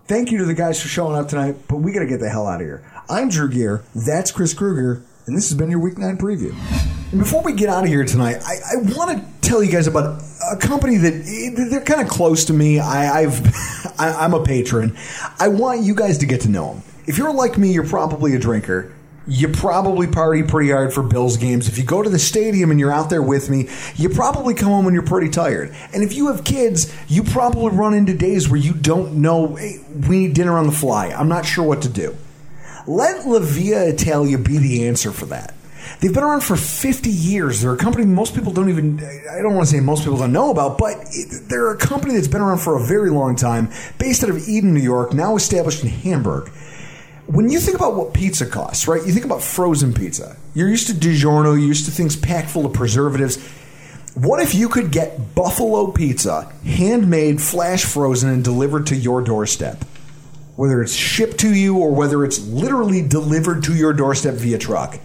Speaker 2: Thank you to the guys for showing up tonight, but we got to get the hell out of here. I'm Drew Gear, that's Chris Krueger, and this has been your Week 9 preview. And before we get out of here tonight, I, I want to tell you guys about a company that eh, they're kind of close to me. I, I've I, I'm a patron. I want you guys to get to know them if you're like me, you're probably a drinker. You probably party pretty hard for Bills games. If you go to the stadium and you're out there with me, you probably come home when you're pretty tired. And if you have kids, you probably run into days where you don't know, hey, we need dinner on the fly. I'm not sure what to do. Let La Via Italia be the answer for that. They've been around for 50 years. They're a company most people don't even, I don't want to say most people don't know about, but they're a company that's been around for a very long time, based out of Eden, New York, now established in Hamburg when you think about what pizza costs, right? You think about frozen pizza. You're used to DiGiorno, you're used to things packed full of preservatives. What if you could get buffalo pizza, handmade, flash frozen, and delivered to your doorstep? Whether it's shipped to you or whether it's literally delivered to your doorstep via truck.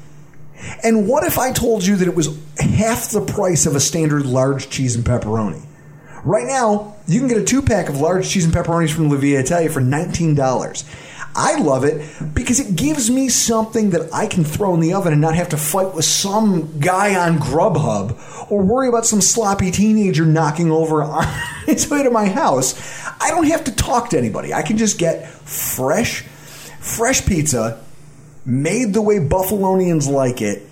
Speaker 2: And what if I told you that it was half the price of a standard large cheese and pepperoni? Right now, you can get a two pack of large cheese and pepperonis from La Via Italia for $19. I love it because it gives me something that I can throw in the oven and not have to fight with some guy on Grubhub or worry about some sloppy teenager knocking over its way to my house. I don't have to talk to anybody. I can just get fresh, fresh pizza made the way Buffalonians like it,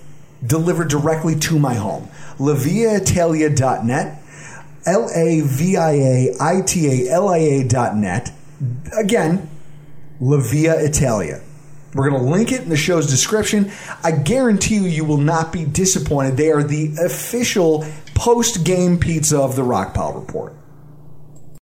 Speaker 2: delivered directly to my home. LaViaItalia.net, L A V I A I T A L I A.net. Again, La Via Italia. We're going to link it in the show's description. I guarantee you, you will not be disappointed. They are the official post game pizza of the Rockpile Report.